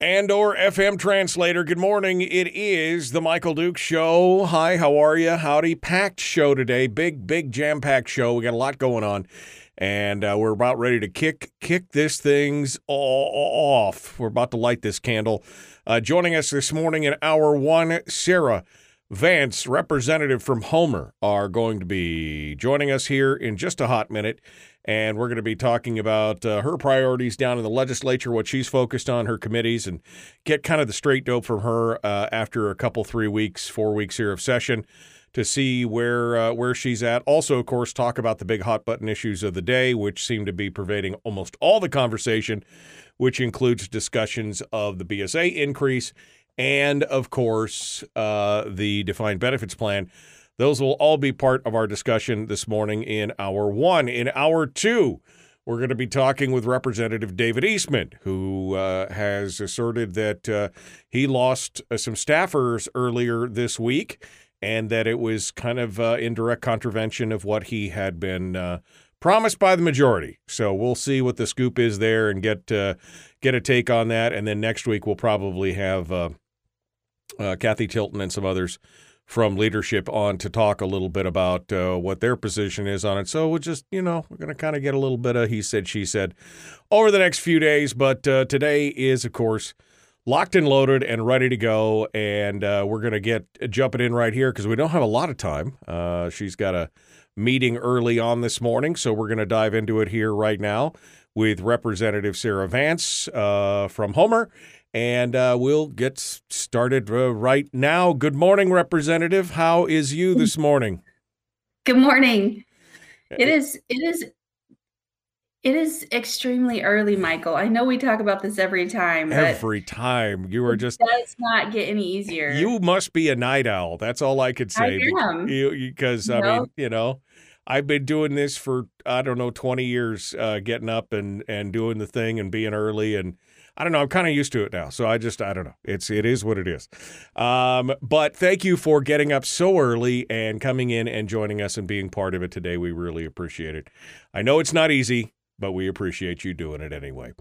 and or FM translator. Good morning. It is the Michael Duke show. Hi, how are you? Howdy. Packed show today. Big big jam-packed show. We got a lot going on. And uh, we're about ready to kick kick this things off. We're about to light this candle. Uh, joining us this morning in hour one, Sarah Vance, representative from Homer, are going to be joining us here in just a hot minute. And we're going to be talking about uh, her priorities down in the legislature, what she's focused on, her committees, and get kind of the straight dope from her uh, after a couple, three weeks, four weeks here of session to see where uh, where she's at. Also, of course, talk about the big hot button issues of the day, which seem to be pervading almost all the conversation, which includes discussions of the BSA increase and, of course, uh, the defined benefits plan. Those will all be part of our discussion this morning in hour one. In hour two, we're going to be talking with Representative David Eastman, who uh, has asserted that uh, he lost uh, some staffers earlier this week and that it was kind of uh, in direct contravention of what he had been uh, promised by the majority. So we'll see what the scoop is there and get uh, get a take on that. And then next week we'll probably have Cathy Tilton and some others from leadership on to talk a little bit about uh, what their position is on it. So we'll just, you know, we're going to kind of get a little bit of he said, she said over the next few days. But uh, today is, of course, locked and loaded and ready to go. And uh, we're going to get jumping in right here because we don't have a lot of time. Uh, she's got a meeting early on this morning. So we're going to dive into it here right now with Representative Sarah Vance uh, from Homer and uh, we'll get started uh, right now. Good morning, Representative. How is you this morning? Good morning. It is. It is. It is extremely early, Michael. I know we talk about this every time. Every time you are just does not get any easier. You must be a night owl. That's all I could say. I am. Because I mean, you know, I've been doing this for I don't know twenty years, uh, getting up and and doing the thing and being early and I don't know. I'm kind of used to it now, so I just I don't know. It's it is what it is. Um, but thank you for getting up so early and coming in and joining us and being part of it today. We really appreciate it. I know it's not easy, but we appreciate you doing it anyway.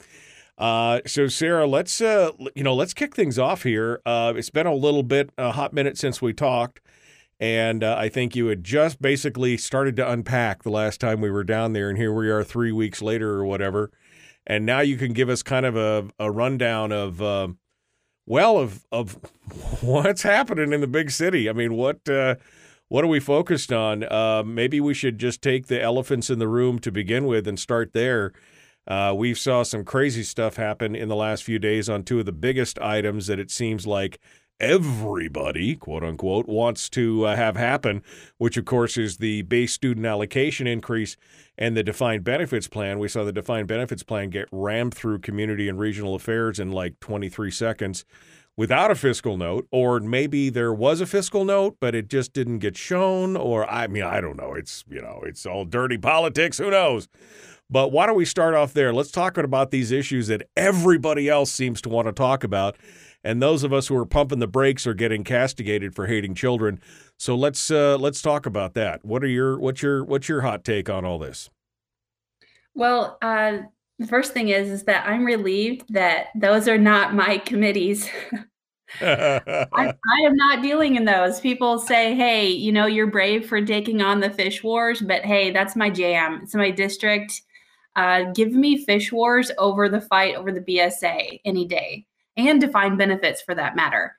Uh, so Sarah, let's uh, you know let's kick things off here. Uh, it's been a little bit a hot minute since we talked. And uh, I think you had just basically started to unpack the last time we were down there, and here we are three weeks later or whatever and now you can give us kind of a, a rundown of uh, well of of what's happening in the big city. I mean, what uh, what are we focused on? Uh, maybe we should just take the elephants in the room to begin with and start there. Uh, we saw some crazy stuff happen in the last few days on two of the biggest items that it seems like everybody, quote unquote, wants to uh, have happen, which of course is the base student allocation increase and the defined benefits plan. We saw the defined benefits plan get rammed through community and regional affairs in like 23 seconds without a fiscal note, or maybe there was a fiscal note, but it just didn't get shown, or I mean, I don't know. It's, you know, it's all dirty politics. Who knows? But why don't we start off there? Let's talk about these issues that everybody else seems to want to talk about and those of us who are pumping the brakes are getting castigated for hating children. So let's uh, let's talk about that. What are your what's your what's your hot take on all this? Well, uh, the first thing is is that I'm relieved that those are not my committees. I, I, am not dealing in those. People say, "Hey, you know, you're brave for taking on the fish wars," but hey, that's my jam. It's my district. Uh, give me fish wars over the fight over the BSA any day and defined benefits for that matter.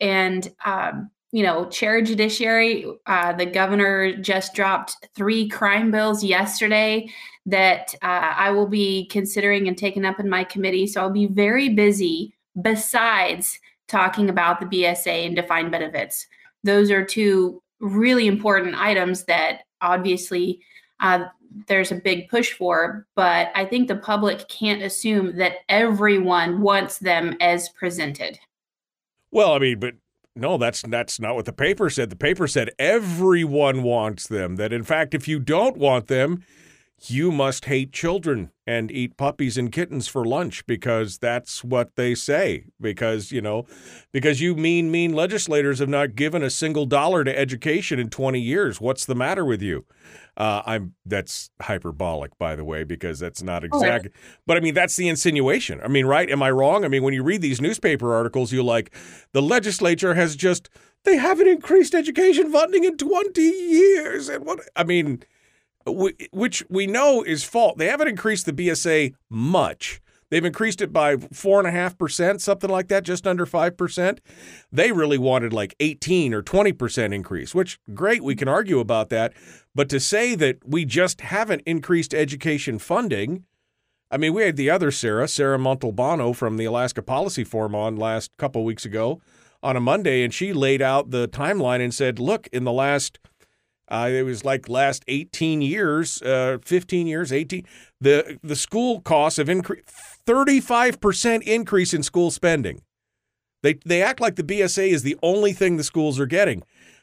And um, you know, chair judiciary. Uh, the governor just dropped three crime bills yesterday that uh, I will be considering and taking up in my committee. So I'll be very busy besides talking about the BSA and defined benefits. Those are two really important items that obviously uh, there's a big push for, but I think the public can't assume that everyone wants them as presented. Well, I mean, but no, that's that's not what the paper said. The paper said everyone wants them. That in fact, if you don't want them, you must hate children and eat puppies and kittens for lunch because that's what they say. Because, you know, because you mean, mean legislators have not given a single dollar to education in 20 years. What's the matter with you? Uh, I'm that's hyperbolic, by the way, because that's not exact. Oh. But I mean, that's the insinuation. I mean, right? Am I wrong? I mean, when you read these newspaper articles, you like the legislature has just they haven't increased education funding in 20 years, and what I mean we, which we know is fault. They haven't increased the BSA much. They've increased it by four and a half percent, something like that, just under five percent. They really wanted like 18 or 20 percent increase, which great, we can argue about that. But to say that we just haven't increased education funding, I mean, we had the other Sarah, Sarah Montalbano from the Alaska Policy Forum on last couple weeks ago on a Monday, and she laid out the timeline and said, look, in the last – uh, it was like last 18 years, uh, 15 years, 18. The the school costs have increased 35% increase in school spending. They they act like the BSA is the only thing the schools are getting.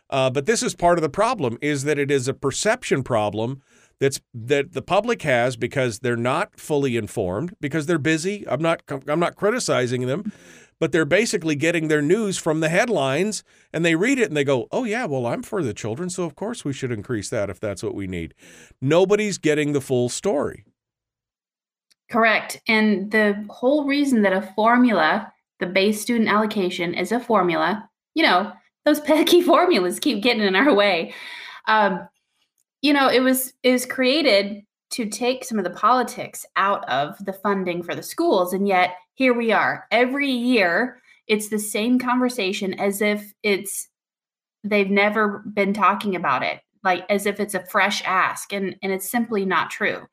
Uh, but this is part of the problem is that it is a perception problem that's that the public has because they're not fully informed because they're busy. I'm not I'm not criticizing them, but they're basically getting their news from the headlines and they read it and they go, oh, yeah, well, I'm for the children, so of course we should increase that if that's what we need. Nobody's getting the full story. Correct. And the whole reason that a formula, the base student allocation, is a formula, you know, those pesky formulas keep getting in our way. Um, you know, it was it was created to take some of the politics out of the funding for the schools. And yet here we are. Every year, it's the same conversation as if it's they've never been talking about it, like as if it's a fresh ask. And, and it's simply not true.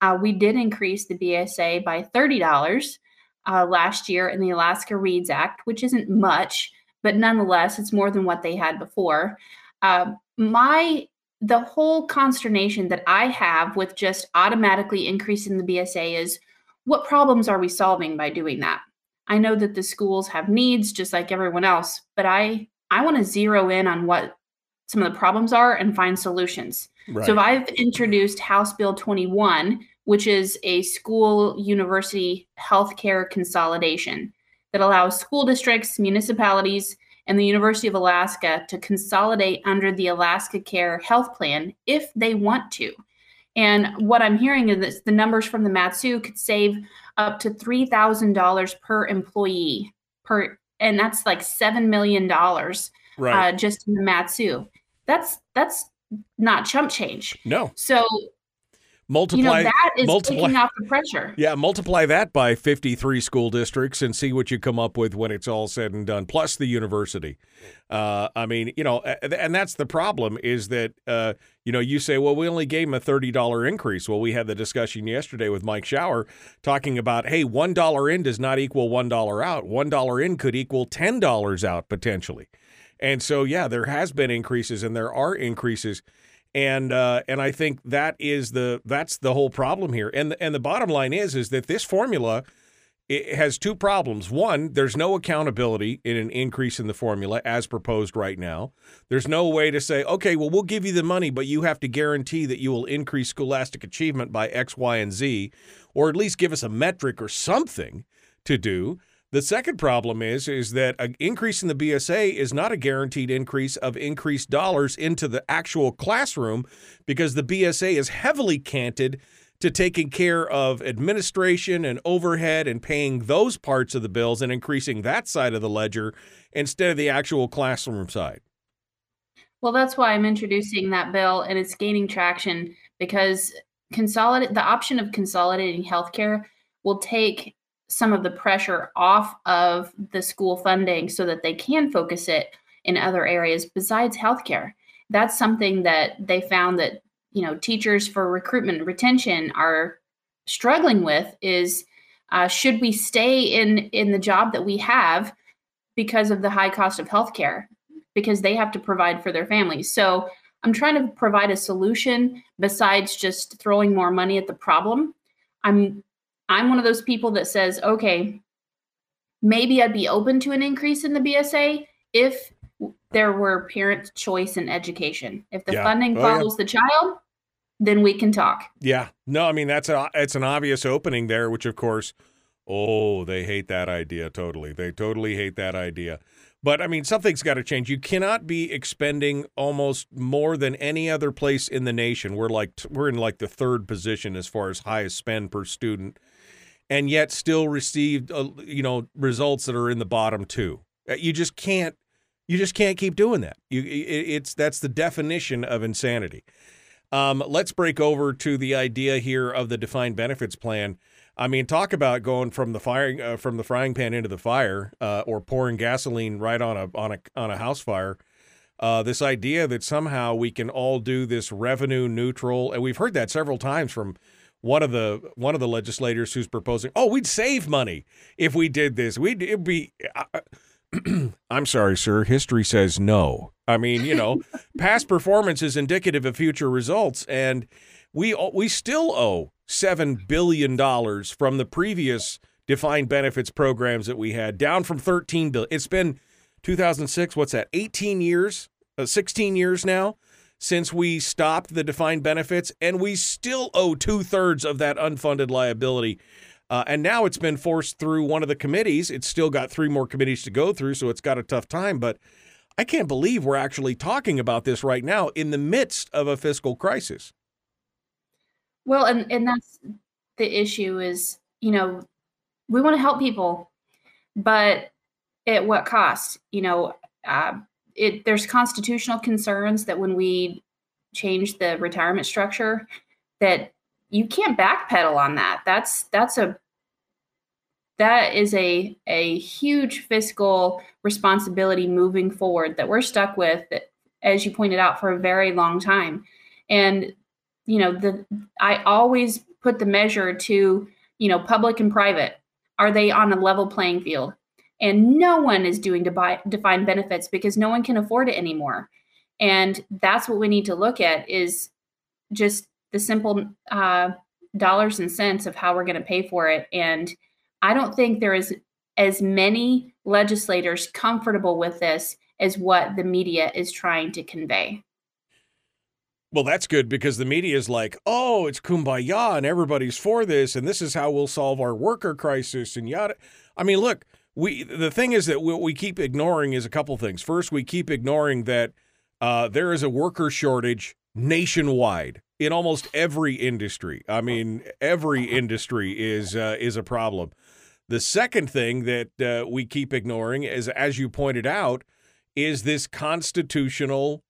Uh, we did increase the BSA by $30 uh, last year in the Alaska Reads Act, which isn't much, but nonetheless, it's more than what they had before. Uh, my the whole consternation that I have with just automatically increasing the BSA is what problems are we solving by doing that? I know that the schools have needs just like everyone else, but I I want to zero in on what some of the problems are and find solutions. Right. So I've introduced House Bill 21, which is a school university healthcare consolidation that allows school districts, municipalities, and the University of Alaska to consolidate under the Alaska Care Health Plan if they want to. And what I'm hearing is that the numbers from the Mat-Su could save up to $3,000 per employee per, and that's like $7 million right. uh, just in the Mat-Su. That's, that's not chump change. No. So multiply you know, that is multiply, taking off the pressure. Yeah, multiply that by 53 school districts and see what you come up with when it's all said and done. Plus the university. Uh, I mean, you know, and that's the problem is that uh, you know you say, well, we only gave them a thirty dollar increase. Well, we had the discussion yesterday with Mike Shower talking about, hey, one dollar in does not equal one dollar out. One dollar in could equal ten dollars out potentially. And so, yeah, there has been increases, and there are increases and uh, and I think that is the that's the whole problem here. And and the bottom line is is that this formula it has two problems. One, there's no accountability in an increase in the formula as proposed right now. There's no way to say, okay, well, we'll give you the money, but you have to guarantee that you will increase scholastic achievement by X, Y, and Z, or at least give us a metric or something to do. The second problem is is that an increase in the BSA is not a guaranteed increase of increased dollars into the actual classroom because the BSA is heavily canted to taking care of administration and overhead and paying those parts of the bills and increasing that side of the ledger instead of the actual classroom side. Well, that's why I'm introducing that bill and it's gaining traction because consolidate the option of consolidating healthcare will take some of the pressure off of the school funding so that they can focus it in other areas besides healthcare. That's something that they found that you know teachers for recruitment and retention are struggling with is uh, should we stay in in the job that we have because of the high cost of healthcare? Because they have to provide for their families. So i'm trying to provide a solution besides just throwing more money at the problem. I'm i'm one of those people that says okay maybe i'd be open to an increase in the bsa if there were parent choice in education if the Yeah. funding Oh, yeah. follows the child then we can talk Yeah. No, I mean that's a it's an obvious opening there, which of course, oh, they hate that idea totally. They totally hate that idea. But I mean, something's got to change. You cannot be expending almost more than any other place in the nation. We're like we're in like the third position as far as highest spend per student, and yet still received uh, you know results that are in the bottom two. Uh, You just can't you just can't keep doing that. You it, it's that's the definition of insanity. Um, let's break over to the idea here of the defined benefits plan. I mean, talk about going from the firing uh, from the frying pan into the fire, uh, or pouring gasoline right on a on a on a house fire. Uh, this idea that somehow we can all do this revenue neutral, and we've heard that several times from one of the one of the legislators who's proposing. Oh, we'd save money if we did this. We'd it'd be. Uh, I'm sorry, sir. History says no. I mean, you know, past performance is indicative of future results, and we we still owe seven billion dollars from the previous defined benefits programs that we had, down from thirteen billion. It's been 2006. What's that? 18 years, uh, 16 years now since we stopped the defined benefits, and we still owe two thirds of that unfunded liability. Uh, and now it's been forced through one of the committees. It's still got three more committees to go through, so it's got a tough time. But I can't believe we're actually talking about this right now in the midst of a fiscal crisis. Well, and and that's the issue is, you know, we want to help people, but at what cost? You know, uh, it there's constitutional concerns that when we change the retirement structure, that you can't backpedal on that. That's that's a that is a a huge fiscal responsibility moving forward that we're stuck with That, as you pointed out for a very long time. And you know the i always put the measure to you know public and private. Are they on a level playing field and no one is doing debi- defined benefits because no one can afford it anymore. And that's what we need to look at is just the simple uh, dollars and cents of how we're going to pay for it. And i don't think there is as many legislators comfortable with this as what the media is trying to convey. Well, that's good because the media is like, oh, it's kumbaya and everybody's for this, and this is how we'll solve our worker crisis and yada. I mean, look, we the thing is that what we keep ignoring is a couple things. First, we keep ignoring that uh, there is a worker shortage nationwide in almost every industry. I mean, every industry is uh, is a problem. The second thing that uh, we keep ignoring is, as you pointed out, is this constitutional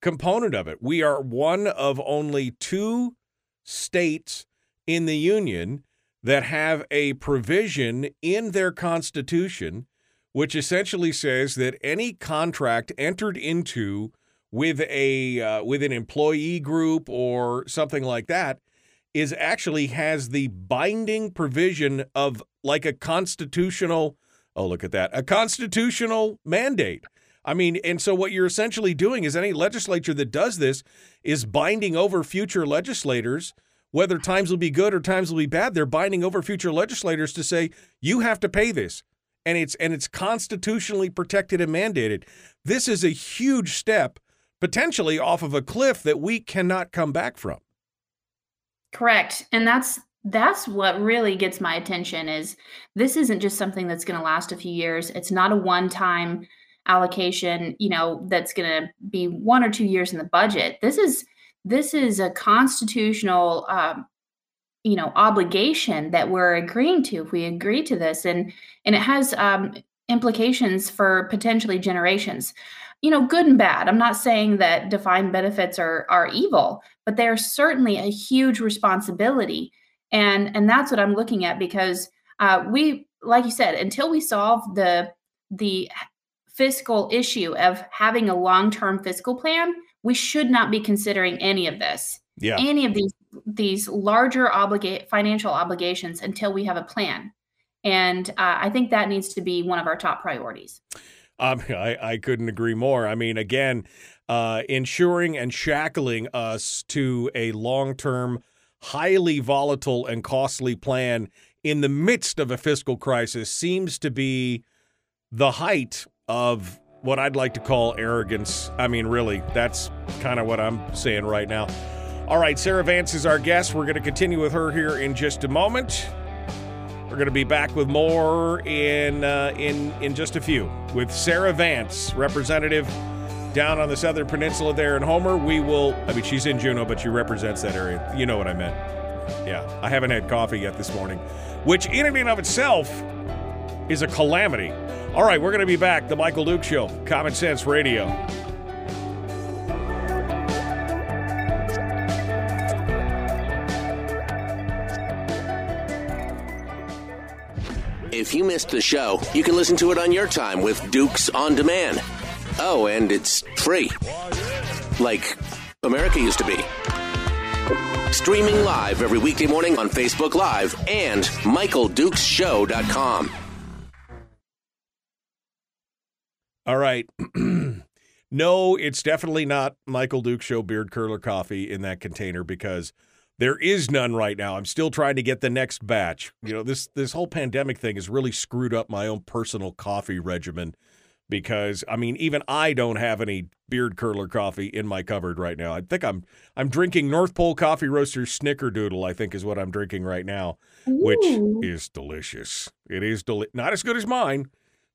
component of it. We are one of only two states in the union that have a provision in their constitution which essentially says that any contract entered into with a uh, with an employee group or something like that is actually has the binding provision of like a constitutional oh look at that a constitutional mandate. I mean, and so what you're essentially doing is any legislature that does this is binding over future legislators, whether times will be good or times will be bad. They're binding over future legislators to say you have to pay this, and it's and it's constitutionally protected and mandated. This is a huge step, potentially off of a cliff that we cannot come back from. Correct. And that's that's what really gets my attention is this isn't just something that's going to last a few years. It's not a one-time allocation, you know, that's going to be one or two years in the budget. This is this is a constitutional um, you know obligation that we're agreeing to if we agree to this. And and it has um, implications for potentially generations. You know good and bad. I'm not saying that defined benefits are are evil but they're certainly a huge responsibility. And and that's what i'm looking at because uh, we like you said until we solve the the fiscal issue of having a long-term fiscal plan, we should not be considering any of this. Yeah. Any of these these larger obligate financial obligations until we have a plan. And uh, I think that needs to be one of our top priorities. Um, I, I couldn't agree more. I mean, again, uh, ensuring and shackling us to a long term, highly volatile and costly plan in the midst of a fiscal crisis seems to be the height of what I'd like to call arrogance. I mean, really, that's kind of what I'm saying right now. All right, Sarah Vance is our guest. We're going to continue with her here in just a moment. We're going to be back with more in uh, in in just a few with Sarah Vance, representative down on the southern peninsula there in Homer. We will. I mean, she's in Juneau, but she represents that area. You know what I meant. Yeah, I haven't had coffee yet this morning, which in and of itself is a calamity. All right, we're going to be back. The Michael Duke Show, Common Sense Radio. If you missed the show, you can listen to it on your time with Dukes on Demand. Oh, and it's free. Like America used to be. Streaming live every weekday morning on Facebook Live and MichaelDukesShow.com. All right. no, it's definitely not Michael Duke Show beard curler coffee in that container because there is none right now. I'm still trying to get the next batch. You know, this this whole pandemic thing has really screwed up my own personal coffee regimen because I mean, even I don't have any beard curler coffee in my cupboard right now. I think I'm I'm drinking North Pole Coffee Roasters Snickerdoodle. I think is what I'm drinking right now, which is delicious. It is deli- not as good as mine,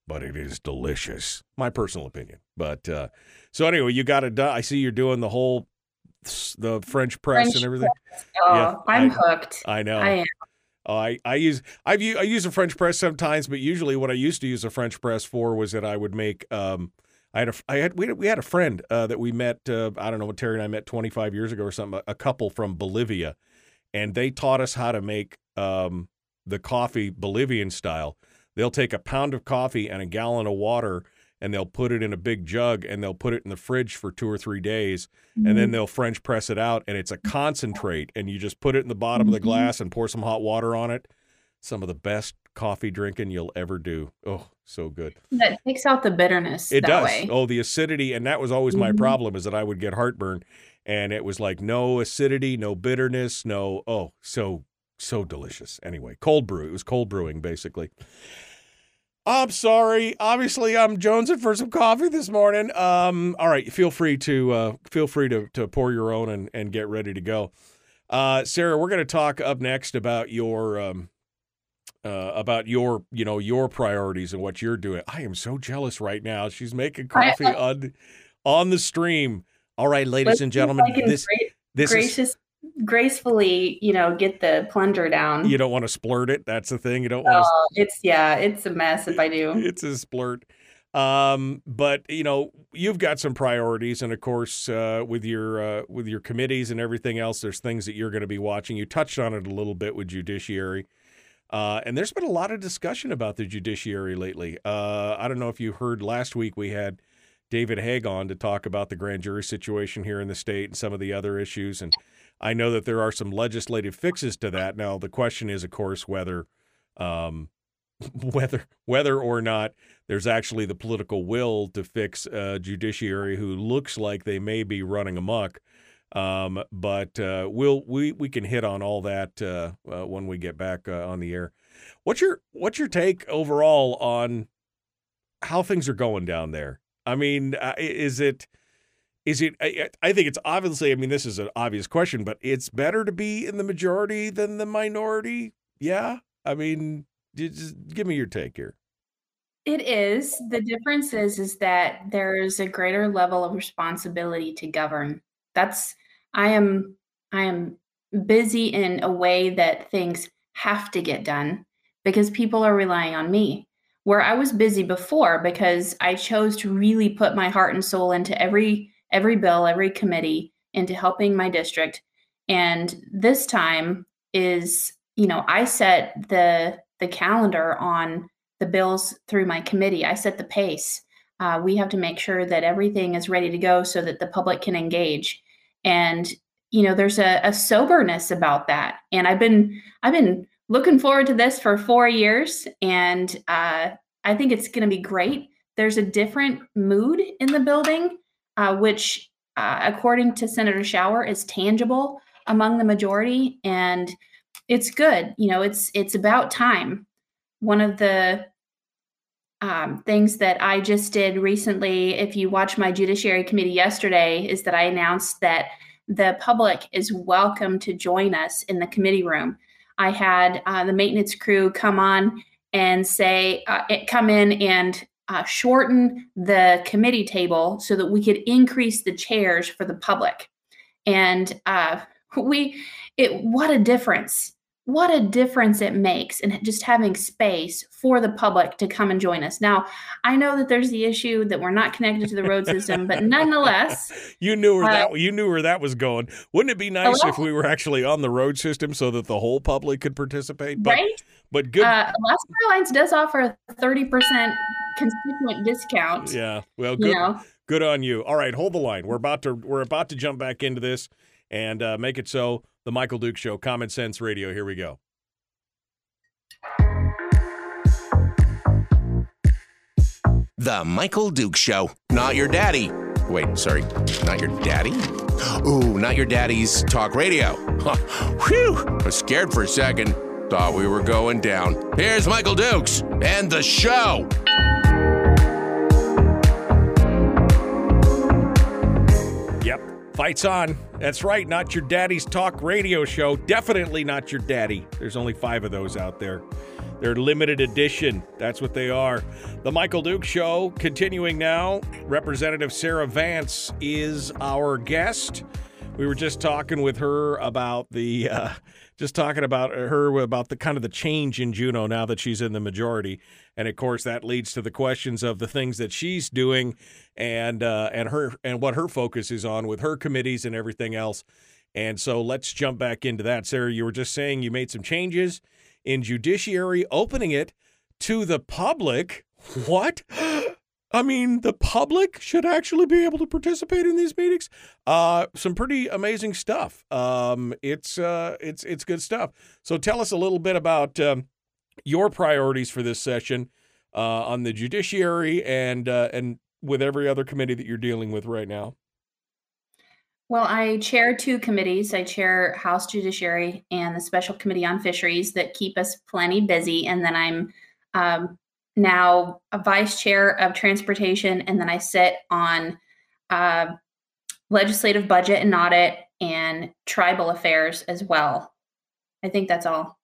but it is delicious. My personal opinion. But uh, so anyway, you got it done. I see you're doing the whole the French press French and everything. Oh, Yeah, I'm I- hooked. I know. I am. Oh, I, I use I've I use a French press sometimes, but usually what I used to use a French press for was that I would make um I had a I had we had, we had a friend uh, that we met uh, I don't know what Terry and I met 25 years ago or something a, a couple from Bolivia and they taught us how to make um the coffee Bolivian style. They'll take a pound of coffee and a gallon of water and they'll put it in a big jug and they'll put it in the fridge for 2 or 3 days and then they'll French press it out, and it's a concentrate, and you just put it in the bottom of the glass and pour some hot water on it. Some of the best coffee drinking you'll ever do. Oh, so good. That takes out the bitterness It that does. way. Oh, the acidity, and that was always my Mhm. problem is that I would get heartburn, and it was like no acidity, no bitterness, no. Oh, so so delicious. Anyway, cold brew. It was cold brewing basically. I'm sorry. Obviously, I'm jonesing for some coffee this morning. Um, all right, feel free to uh, feel free to to pour your own and and get ready to go. Uh, Sarah, we're going to talk up next about your um, uh, about your you know your priorities and what you're doing. I am so jealous right now. She's making coffee on on the stream. All right, ladies and gentlemen, this this is gracefully, you know, get the plunger down. you don't want to splurt it. That's the thing. You don't want to Oh, it's yeah, it's a mess if I do. it's a splurt. Um, but you know, you've got some priorities, and of course, uh, with your uh, with your committees and everything else, there's things that you're going to be watching. You touched on it a little bit with judiciary, uh, and there's been a lot of discussion about the judiciary lately. Uh, I don't know if you heard last week we had David Haeg on to talk about the grand jury situation here in the state and some of the other issues, and I know that there are some legislative fixes to that. Now, the question is, of course, whether um, whether whether or not there's actually the political will to fix a judiciary who looks like they may be running amok. Um, but uh, we'll we we can hit on all that uh, uh, when we get back uh, on the air. What's your what's your take overall on how things are going down there? I mean, uh, is it is it? I, I think it's obviously. I mean, this is an obvious question, but it's better to be in the majority than the minority. Yeah, I mean, just give me your take here. It is. The difference is is that there's a greater level of responsibility to govern. That's I am I am busy in a way that things have to get done because people are relying on me. Where I was busy before because I chose to really put my heart and soul into every every bill, every committee, into helping my district. And this time is, you know, I set the the calendar on the bills through my committee. I set the pace. uh, we have to make sure that everything is ready to go so that the public can engage. And you know, there's a, a soberness about that. And I've been I've been looking forward to this for four years, and uh, I think it's going to be great. There's a different mood in the building, uh, which, uh, according to Senator Shower, is tangible among the majority, and it's good. You know, it's it's about time. One of the um, things that I just did recently, if you watch my Judiciary Committee yesterday, is that I announced that the public is welcome to join us in the committee room. I had uh, the maintenance crew come on and say, uh, come in and uh, shorten the committee table so that we could increase the chairs for the public. And uh, we, it, what a difference what a difference it makes in just having space for the public to come and join us. Now, I know that there's the issue that we're not connected to the road system, but nonetheless, you knew where uh, that you knew where that was going. Wouldn't it be nice if we were actually on the road system so that the whole public could participate? But, right. But good. Uh, Alaska Airlines does offer a thirty percent constituent discount. Yeah. Well, good. You know? Good on you. All right, hold the line. We're about to we're about to jump back into this and uh, make it so the Michael Duke Show, Common Sense Radio. Here we go. The Michael Duke Show. Not your daddy. Wait, sorry. Not your daddy? Ooh, not your daddy's talk radio. Whew. I was scared for a second. Thought we were going down. Here's Michael Dukes and the show. Fights on. That's right, not your daddy's talk radio show. Definitely not your daddy. There's only five of those out there. They're limited edition. That's what they are. The Michael Duke Show continuing now. Representative Sarah Vance is our guest. We were just talking with her about the uh, just talking about her about the kind of the change in Juneau now that she's in the majority, and of course that leads to the questions of the things that she's doing and uh, and her and what her focus is on with her committees and everything else. And so let's jump back into that. Sarah, you were just saying you made some changes in judiciary, opening it to the public. What? I mean, the public should actually be able to participate in these meetings. Uh, some pretty amazing stuff. Um, it's uh, it's it's good stuff. So tell us a little bit about um, your priorities for this session uh, on the judiciary and uh, and with every other committee that you're dealing with right now. Well, I chair two committees. I chair House Judiciary and the Special Committee on Fisheries that keep us plenty busy, and then I'm um, now a vice chair of transportation, and then I sit on uh, legislative budget and audit and tribal affairs as well. I think that's all.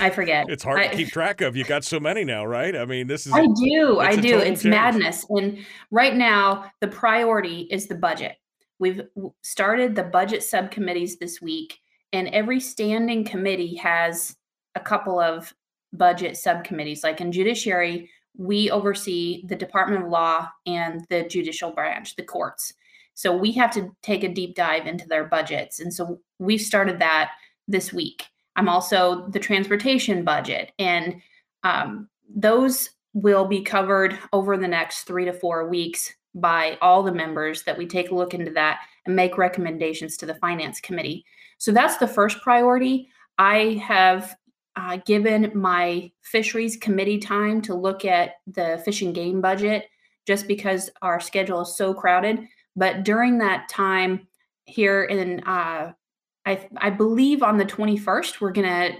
I forget. it's hard I, to keep track of. You got so many now, right? I mean, this is. I do. I do. It's change. madness. And right now, the priority is the budget. We've started the budget subcommittees this week, and every standing committee has a couple of budget subcommittees. Like in judiciary, we oversee the Department of Law and the judicial branch, the courts. So we have to take a deep dive into their budgets. And so we've started that this week. I'm also the transportation budget, and um, those will be covered over the next three to four weeks by all the members that we take a look into that and make recommendations to the finance committee. So that's the first priority. I have uh, given my fisheries committee time to look at the fish and game budget just because our schedule is so crowded. But during that time here in, uh, I, I believe on the 21st, we're going to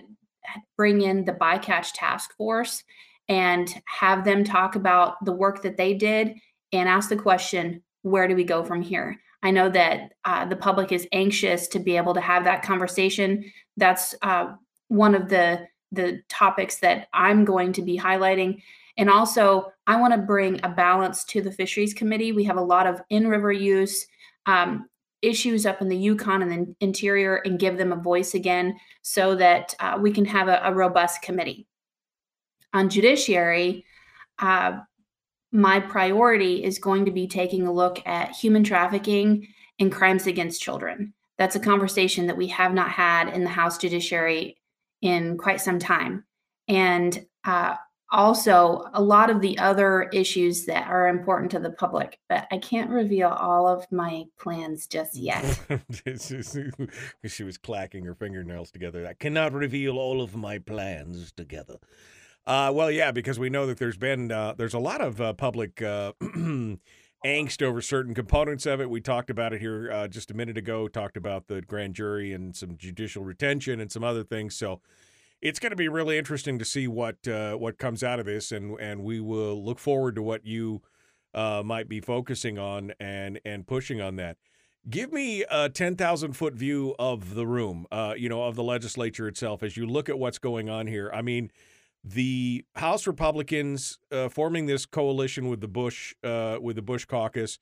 bring in the bycatch task force and have them talk about the work that they did and ask the question where do we go from here? I know that uh, the public is anxious to be able to have that conversation. That's uh, one of the the topics that I'm going to be highlighting. And also, I want to bring a balance to the fisheries committee. We have a lot of in river use um, issues up in the Yukon and the interior and give them a voice again so that uh, we can have a, a, robust committee. On judiciary, uh, my priority is going to be taking a look at human trafficking and crimes against children. That's a conversation that we have not had in the House Judiciary in quite some time. And uh, also a lot of the other issues that are important to the public. But I can't reveal all of my plans just yet. she was clacking her fingernails together. I cannot reveal all of my plans together. Uh, well, yeah, because we know that there's been uh, there's a lot of uh, public uh, angst over certain components of it. We talked about it here uh, just a minute ago. Talked about the grand jury and some judicial retention and some other things. So it's going to be really interesting to see what uh, what comes out of this, and and we will look forward to what you might be focusing on and and pushing on that. Give me a 10,000 foot view of the room, you know, of the legislature itself as you look at what's going on here. I mean, the House Republicans uh, forming this coalition with the Bush uh, with the Bush caucus,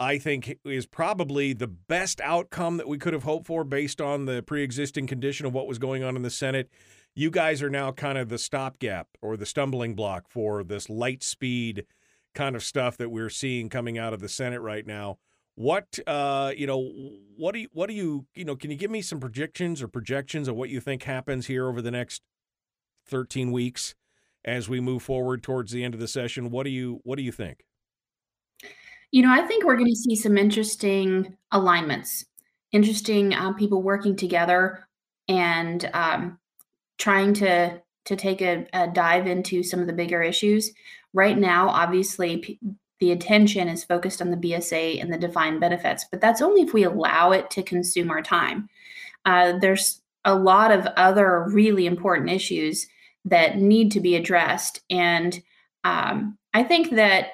I think is probably the best outcome that we could have hoped for based on the pre-existing condition of what was going on in the Senate. You guys are now kind of the stopgap or the stumbling block for this light speed kind of stuff that we're seeing coming out of the Senate right now. What uh, you know, what do you what do you you know? Can you give me some projections or projections of what you think happens here over the next 13 weeks as we move forward towards the end of the session. What do you what do you think? You know, I think we're going to see some interesting alignments, interesting um, people working together and um, trying to to take a, a, dive into some of the bigger issues. Right now, obviously, p- the attention is focused on the BSA and the defined benefits, but that's only if we allow it to consume our time. Uh, there's a lot of other really important issues that need to be addressed. And um, I think that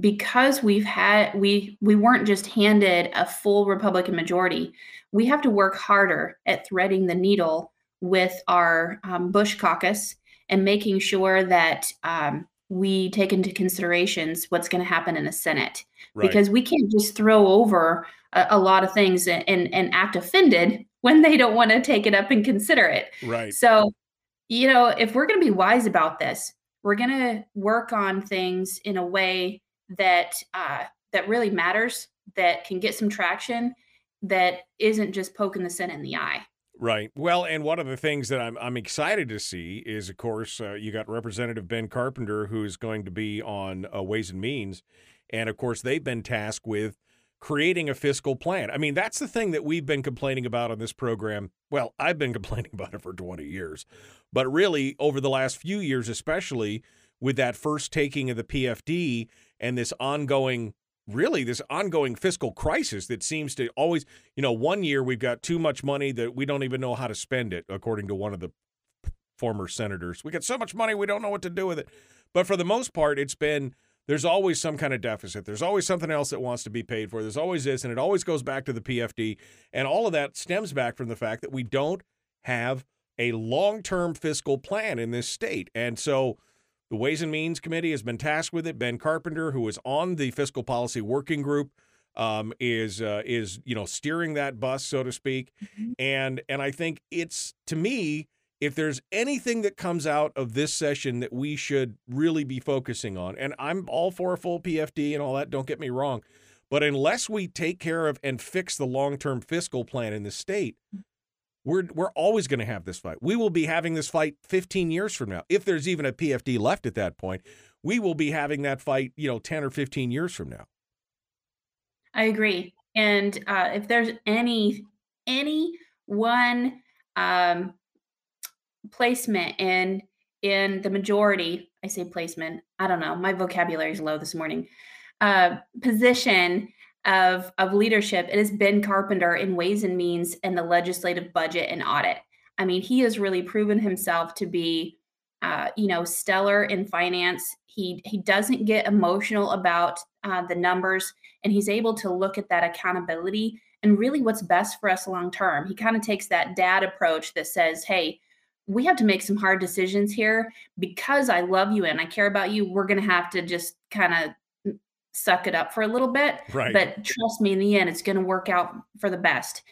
because we've had we we weren't just handed a full Republican majority, we have to work harder at threading the needle with our um, Bush caucus and making sure that um, we take into considerations what's going to happen in the Senate right. because we can't just throw over a, a lot of things and, and, and act offended when they don't want to take it up and consider it. Right. So you know, if we're going to be wise about this, we're going to work on things in a way that uh, that really matters, that can get some traction, that isn't just poking the Senate in the eye. Right. Well, and one of the things that I'm I'm excited to see is, of course, uh, you got Representative Ben Carpenter, who's going to be on uh, Ways and Means, and of course they've been tasked with creating a fiscal plan. I mean, that's the thing that we've been complaining about on this program. Well, I've been complaining about it for 20 years. But really, over the last few years, especially with that first taking of the PFD and this ongoing really this ongoing fiscal crisis that seems to always, you know, one year we've got too much money that we don't even know how to spend it, according to one of the former senators. We got so much money we don't know what to do with it. But for the most part, it's been there's always some kind of deficit. There's always something else that wants to be paid for. There's always this, and it always goes back to the PFD. And all of that stems back from the fact that we don't have a long term fiscal plan in this state. And so the Ways and Means Committee has been tasked with it. Ben Carpenter, who is on the fiscal policy working group, um, is uh, is you know steering that bus, so to speak. Mm-hmm. And and I think it's to me if there's anything that comes out of this session that we should really be focusing on, and I'm all for a full PFD and all that, don't get me wrong, but unless we take care of and fix the long term fiscal plan in the state, we're we're always going to have this fight. We will be having this fight 15 years from now. If there's even a PFD left at that point, we will be having that fight, you know, 10 or 15 years from now. I agree. And uh, if there's any any one um, placement in in the majority i say placement i don't know my vocabulary is low this morning uh, position of of leadership it has been carpenter in ways and means in the legislative budget and audit. I mean he has really proven himself to be uh, you know stellar in finance he he doesn't get emotional about uh, the numbers and he's able to look at that accountability and really what's best for us long term. He kind of takes that dad approach that says hey we have to make some hard decisions here because I love you and I care about you. We're going to have to just kind of mm, suck it up for a little bit. Right. But trust me, in the end, it's going to work out for the best.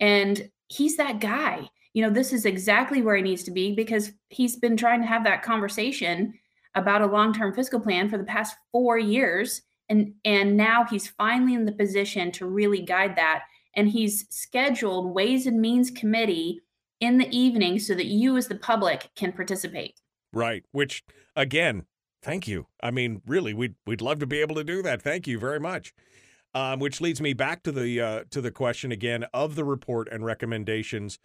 And he's that guy. You know, this is exactly where he needs to be because he's been trying to have that conversation about a long-term fiscal plan for the past 4 years and and now he's finally in the position to really guide that and he's scheduled ways and means committee in the evening so that you as the public can participate. Right. Which again, thank you. I mean, really, we'd we'd love to be able to do that. Thank you very much. Um, which leads me back to the uh, to the question again of the report and recommendations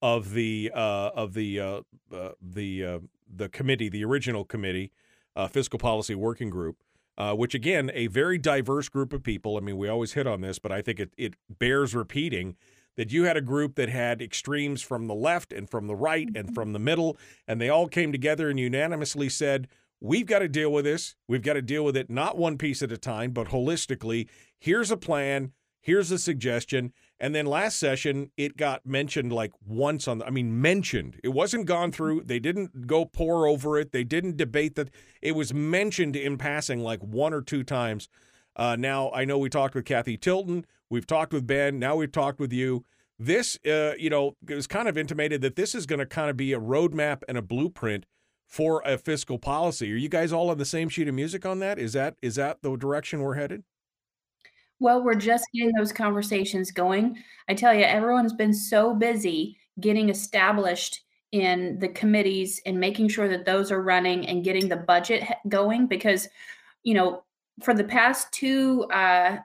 of the uh, of the uh, uh the uh, the committee, the original committee, uh, fiscal policy working group. which again, a very diverse group of people. I mean, we always hit on this, but I think it, it bears repeating that you had a group that had extremes from the left and from the right and from the middle, and they all came together and unanimously said, We've got to deal with this. We've got to deal with it not one piece at a time, but holistically. Here's a plan. Here's a suggestion. And then last session, it got mentioned like once on, the, I mean, mentioned. It wasn't gone through. They didn't go pour over it. They didn't debate that. It was mentioned in passing like one or two times. Uh, now, I know we talked with Cathy Tilton. We've talked with Ben. Now we've talked with you. This, uh, you know, it was kind of intimated that this is going to kind of be a roadmap and a blueprint for a fiscal policy. Are you guys all on the same sheet of music on that? Is that is that the direction we're headed? Well, we're just getting those conversations going. I tell you, everyone's been so busy getting established in the committees and making sure that those are running and getting the budget going because, you know, for the past two uh,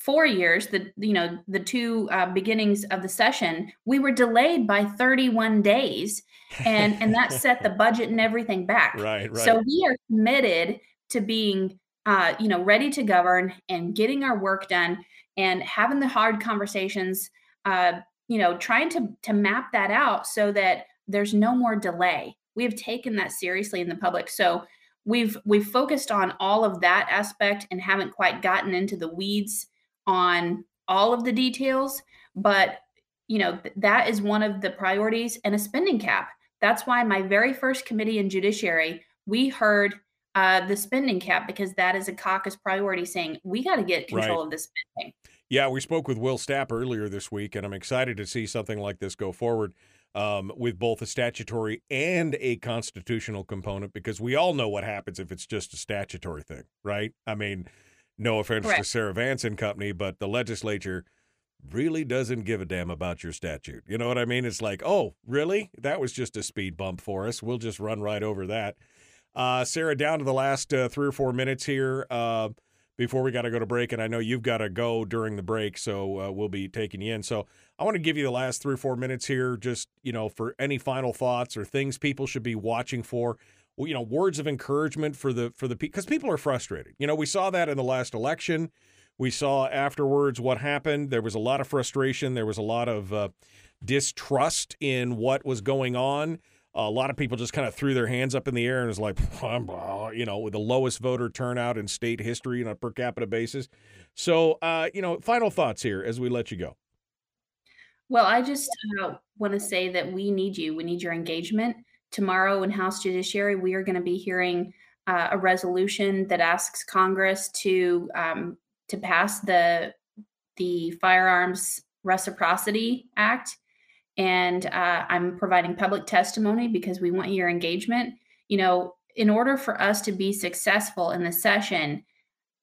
four years, the you know the two uh, beginnings of the session, we were delayed by 31 days, and and that set the budget and everything back. Right, right. So we are committed to being uh, you know ready to govern and getting our work done and having the hard conversations. Uh, you know, trying to to map that out so that there's no more delay. We have taken that seriously in the public. So we've we've focused on all of that aspect and haven't quite gotten into the weeds on all of the details, but you know th- that is one of the priorities and a spending cap. That's why my very first committee in judiciary, we heard uh, the spending cap because that is a caucus priority saying we got to get control right. of the spending. Yeah, we spoke with Will Stapp earlier this week, and I'm excited to see something like this go forward um, with both a statutory and a constitutional component because we all know what happens if it's just a statutory thing, right? I mean, no offense Correct. to Sarah Vance and company, but the legislature really doesn't give a damn about your statute. You know what I mean? It's like, oh, really? That was just a speed bump for us. We'll just run right over that. Uh, Sarah, down to the last uh, three or four minutes here uh, before we got to go to break, and I know you've got to go during the break, so uh, we'll be taking you in. So I want to give you the last three or four minutes here, just you know, for any final thoughts or things people should be watching for you know words of encouragement for the for the because people are frustrated. You know, we saw that in the last election. We saw afterwards what happened. There was a lot of frustration. There was a lot of uh, distrust in what was going on. A lot of people just kind of threw their hands up in the air and was like, you know, with the lowest voter turnout in state history on a per capita basis. So, uh, you know, final thoughts here as we let you go. Well, I just uh, want to say that we need you. We need your engagement tomorrow in House Judiciary, we are going to be hearing uh, a resolution that asks Congress to um, to pass the the Firearms Reciprocity Act, and uh, I'm providing public testimony because we want your engagement. You know, in order for us to be successful in the session,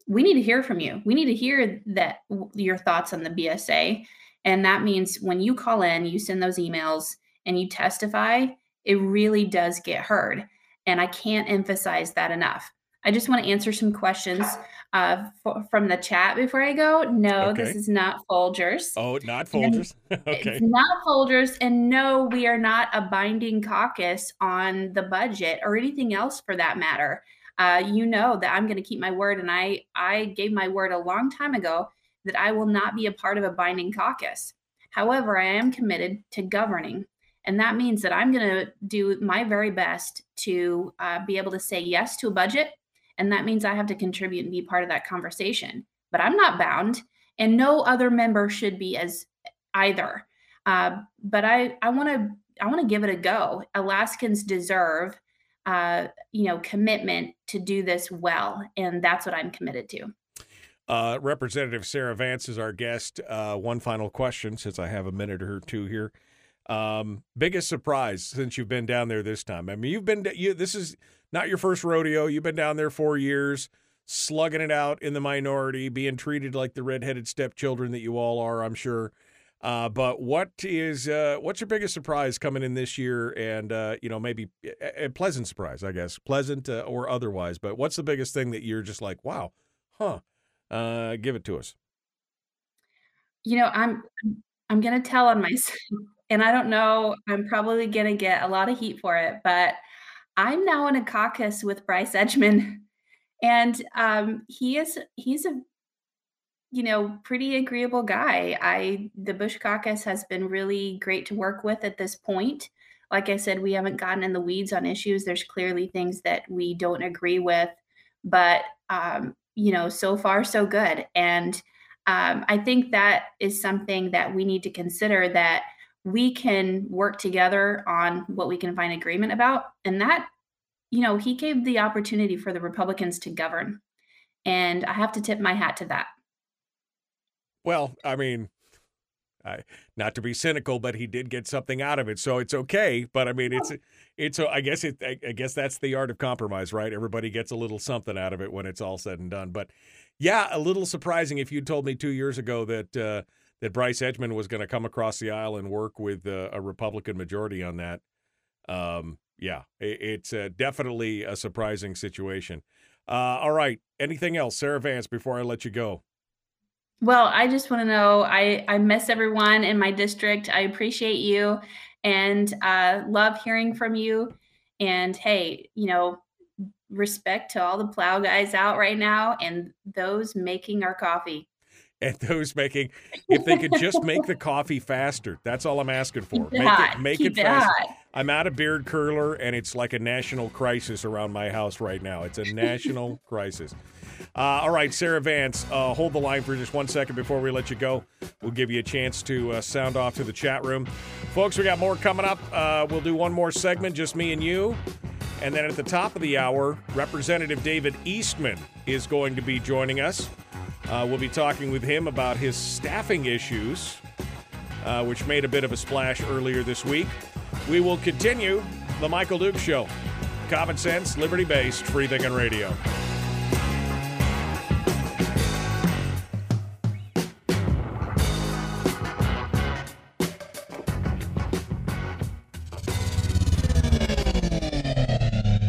we need to hear from you. We need to hear that your thoughts on the BSA, and that means when you call in, you send those emails and you testify it really does get heard. And I can't emphasize that enough. I just want to answer some questions uh, from the chat before I go. No, okay. this is not Folgers. Oh, not Folgers. okay. It's not Folgers. And no, we are not a binding caucus on the budget or anything else for that matter. Uh, you know that I'm going to keep my word. And I, I gave my word a long time ago that I will not be a part of a binding caucus. However, I am committed to governing and that means that I'm going to do my very best to uh, be able to say yes to a budget. And that means I have to contribute and be part of that conversation. But I'm not bound, and no other member should be as either. Uh, but I, I want to, I want to give it a go. Alaskans deserve, uh, you know, commitment to do this well, and that's what I'm committed to. Uh, Representative Sarah Vance is our guest. Uh, one final question, since I have a minute or two here. Um, biggest surprise since you've been down there this time. I mean, you've been you. This is not your first rodeo. You've been down there four years, slugging it out in the minority, being treated like the redheaded stepchildren that you all are. I'm sure. Uh, but what is uh, what's your biggest surprise coming in this year, and uh, you know maybe a, a pleasant surprise, I guess, pleasant uh, or otherwise. But what's the biggest thing that you're just like, wow, huh? Uh, give it to us. You know, I'm I'm gonna tell on myself, and I don't know. I'm probably gonna get a lot of heat for it, but I'm now in a caucus with Bryce Edgmon, and um, he is he's a you know, pretty agreeable guy. I the Bush Caucus has been really great to work with at this point. Like I said, we haven't gotten in the weeds on issues. There's clearly things that we don't agree with, but um, you know, so far so good. And um, I think that is something that we need to consider that we can work together on what we can find agreement about, and that you know, he gave the opportunity for the Republicans to govern. And I have to tip my hat to that. Well, I mean, I, not to be cynical, but he did get something out of it, so it's okay. But I mean, it's it's. I guess it. I guess that's the art of compromise, right? Everybody gets a little something out of it when it's all said and done. But yeah, a little surprising if you'd told me two years ago that uh, that Bryce Edgmon was going to come across the aisle and work with uh, a Republican majority on that. Um, yeah, it, it's uh, definitely a surprising situation. Uh, all right, anything else, Sarah Vance? Before I let you go. Well, I just want to know I, I miss everyone in my district. I appreciate you and uh, love hearing from you. And hey, you know, respect to all the plow guys out right now and those making our coffee. And those making, if they could just make the coffee faster, that's all I'm asking for. Make it, make Keep it it faster. I'm out of beard curler, and it's like a national crisis around my house right now. It's a national crisis. Uh, all right, Sarah Vance, uh, hold the line for just one second before we let you go. We'll give you a chance to uh, sound off to the chat room. Folks, we got more coming up. Uh, we'll do one more segment, just me and you. And then at the top of the hour, Representative David Eastman is going to be joining us. Uh, we'll be talking with him about his staffing issues, uh, which made a bit of a splash earlier this week. We will continue the Michael Duke Show. Common sense, liberty based, free thinking radio.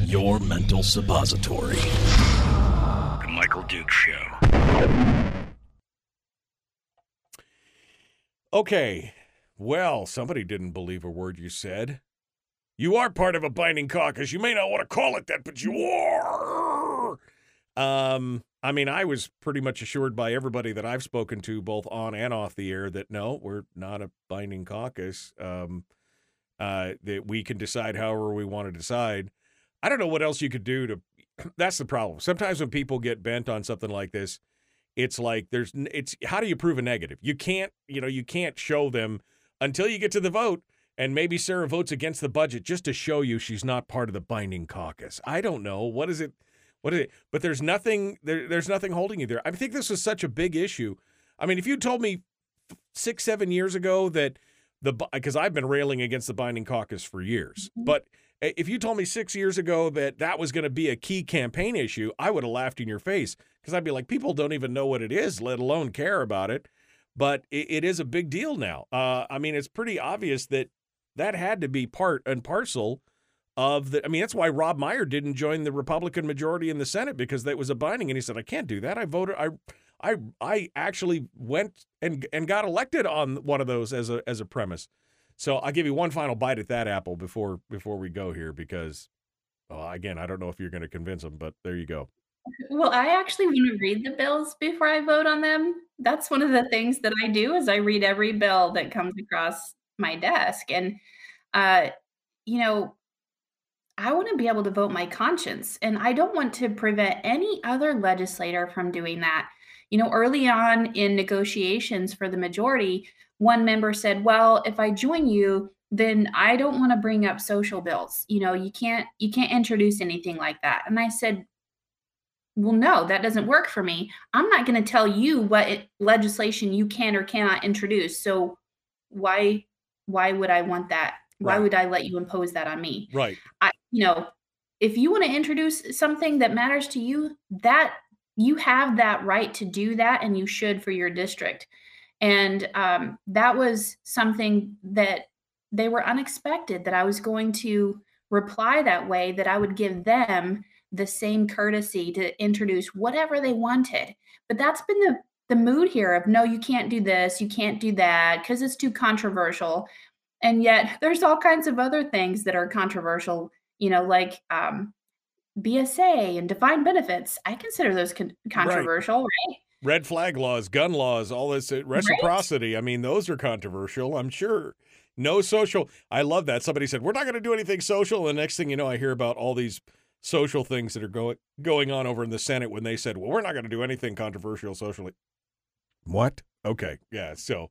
Your mental suppository. The Michael Duke Show. Okay. Well, somebody didn't believe a word you said. You are part of a binding caucus. You may not want to call it that, but you are. Um, I mean, I was pretty much assured by everybody that I've spoken to, both on and off the air, that no, we're not a binding caucus. Um, uh, that we can decide however we want to decide. I don't know what else you could do to. That's the problem. Sometimes when people get bent on something like this, it's like there's it's how do you prove a negative? You can't, you know, you can't show them until you get to the vote and maybe Sarah votes against the budget just to show you she's not part of the binding caucus. I don't know. What is it? What is it? But there's nothing there, there's nothing holding you there. I think this was such a big issue. I mean, if you told me 6 7 years ago that the because I've been railing against the binding caucus for years. Mm-hmm. But if you told me 6 years ago that that was going to be a key campaign issue, I would have laughed in your face because I'd be like people don't even know what it is, let alone care about it. But it, it is a big deal now. Uh, I mean, it's pretty obvious that that had to be part and parcel of the. I mean, that's why Rob Meyer didn't join the Republican majority in the Senate because that was a binding, and he said, "I can't do that. I voted. I, I, I actually went and and got elected on one of those as a as a premise." So I'll give you one final bite at that apple before before we go here because, well, again, I don't know if you're going to convince them, but there you go. Well, I actually want to read the bills before I vote on them. That's one of the things that I do is I read every bill that comes across my desk and uh you know I want to be able to vote my conscience and I don't want to prevent any other legislator from doing that. You know, early on in negotiations for the majority, one member said, "Well, if I join you, then I don't want to bring up social bills. You know, you can't you can't introduce anything like that." And I said, well no that doesn't work for me i'm not going to tell you what it, legislation you can or cannot introduce so why why would i want that why Right. would i let you impose that on me Right. i you know if you want to introduce something that matters to you that you have that right to do that and you should for your district And um, that was something that they were unexpected that I was going to reply that way, that I would give them the same courtesy to introduce whatever they wanted. But that's been the the mood here of no, you can't do this, you can't do that because it's too controversial. And yet there's all kinds of other things that are controversial, you know, like um, BSA and defined benefits. I consider those con- controversial, right. right? Red flag laws, gun laws, all this uh, reciprocity. Right? I mean, those are controversial, I'm sure. No social. I love that. Somebody said, We're not going to do anything social. And the next thing you know, I hear about all these social things that are going going on over in the Senate when they said, Well, we're not going to do anything controversial socially. What? Okay. Yeah. So,